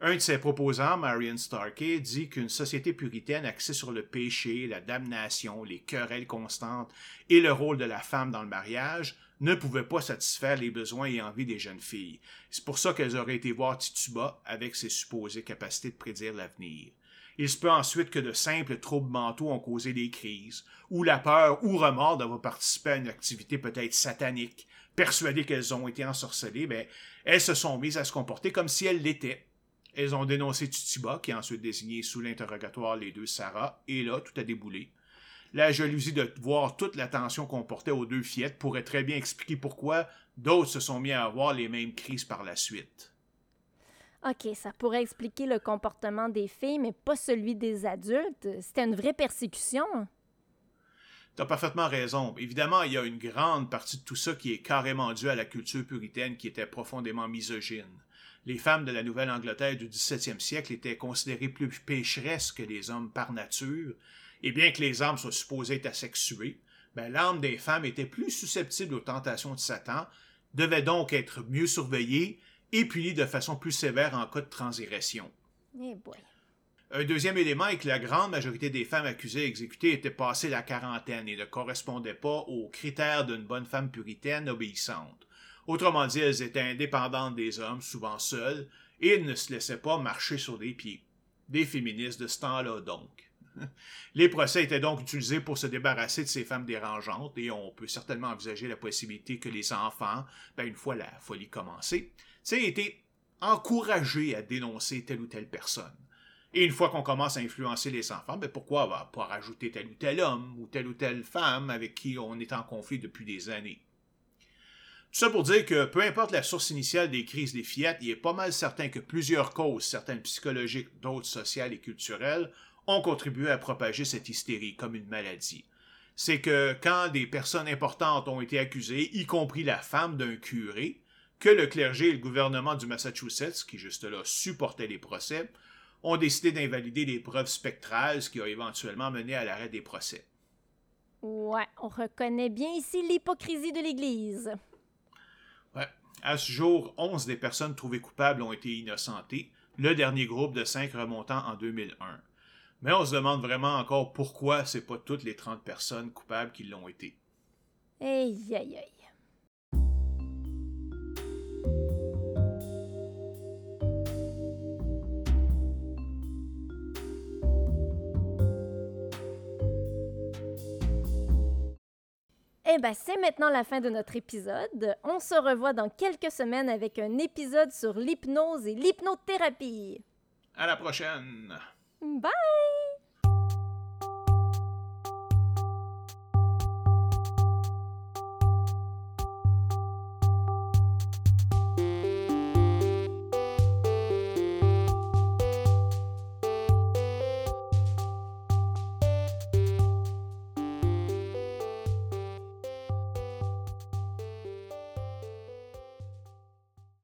Un de ses proposants, Marion Starkey, dit qu'une société puritaine axée sur le péché, la damnation, les querelles constantes et le rôle de la femme dans le mariage ne pouvait pas satisfaire les besoins et envies des jeunes filles. C'est pour ça qu'elles auraient été voir Tituba avec ses supposées capacités de prédire l'avenir. Il se peut ensuite que de simples troubles mentaux ont causé des crises, ou la peur ou remords d'avoir participé à une activité peut-être satanique, persuadées qu'elles ont été ensorcelées, mais elles se sont mises à se comporter comme si elles l'étaient. Elles ont dénoncé Tutiba, qui a ensuite désigné sous l'interrogatoire les deux Sarah, et là, tout a déboulé. La jalousie de voir toute l'attention qu'on portait aux deux fillettes pourrait très bien expliquer pourquoi d'autres se sont mis à avoir les mêmes crises par la suite. OK, ça pourrait expliquer le comportement des filles, mais pas celui des adultes. C'était une vraie persécution. T'as parfaitement raison. Évidemment, il y a une grande partie de tout ça qui est carrément due à la culture puritaine qui était profondément misogyne. Les femmes de la Nouvelle-Angleterre du 17e siècle étaient considérées plus pécheresses que les hommes par nature, et bien que les âmes soient supposées être asexuées, ben, l'âme des femmes était plus susceptible aux tentations de Satan, devait donc être mieux surveillée et punie de façon plus sévère en cas de transgression. Eh. Un deuxième élément est que la grande majorité des femmes accusées et exécutées étaient passées la quarantaine et ne correspondaient pas aux critères d'une bonne femme puritaine obéissante. Autrement dit, elles étaient indépendantes des hommes, souvent seules, et ne se laissaient pas marcher sur des pieds. Des féministes de ce temps-là, donc. [LAUGHS] Les procès étaient donc utilisés pour se débarrasser de ces femmes dérangeantes, et on peut certainement envisager la possibilité que les enfants, ben, une fois la folie commencée, aient été encouragés à dénoncer telle ou telle personne. Et une fois qu'on commence à influencer les enfants, ben pourquoi va pas rajouter tel ou tel homme ou telle ou telle femme avec qui on est en conflit depuis des années? Tout ça pour dire que peu importe la source initiale des crises des fillettes, il est pas mal certain que plusieurs causes, certaines psychologiques, d'autres sociales et culturelles, ont contribué à propager cette hystérie comme une maladie. C'est que quand des personnes importantes ont été accusées, y compris la femme d'un curé, que le clergé et le gouvernement du Massachusetts, qui juste là supportaient les procès, ont décidé d'invalider les preuves spectrales, ce qui a éventuellement mené à l'arrêt des procès. Ouais, on reconnaît bien ici l'hypocrisie de l'Église. Ouais. À ce jour, 11 des personnes trouvées coupables ont été innocentées, le dernier groupe de 5 remontant en 2001. Mais on se demande vraiment encore pourquoi c'est pas toutes les 30 personnes coupables qui l'ont été. Aïe, aïe, aïe. Eh bien, c'est maintenant la fin de notre épisode. On se revoit dans quelques semaines avec un épisode sur l'hypnose et l'hypnothérapie. À la prochaine. Bye.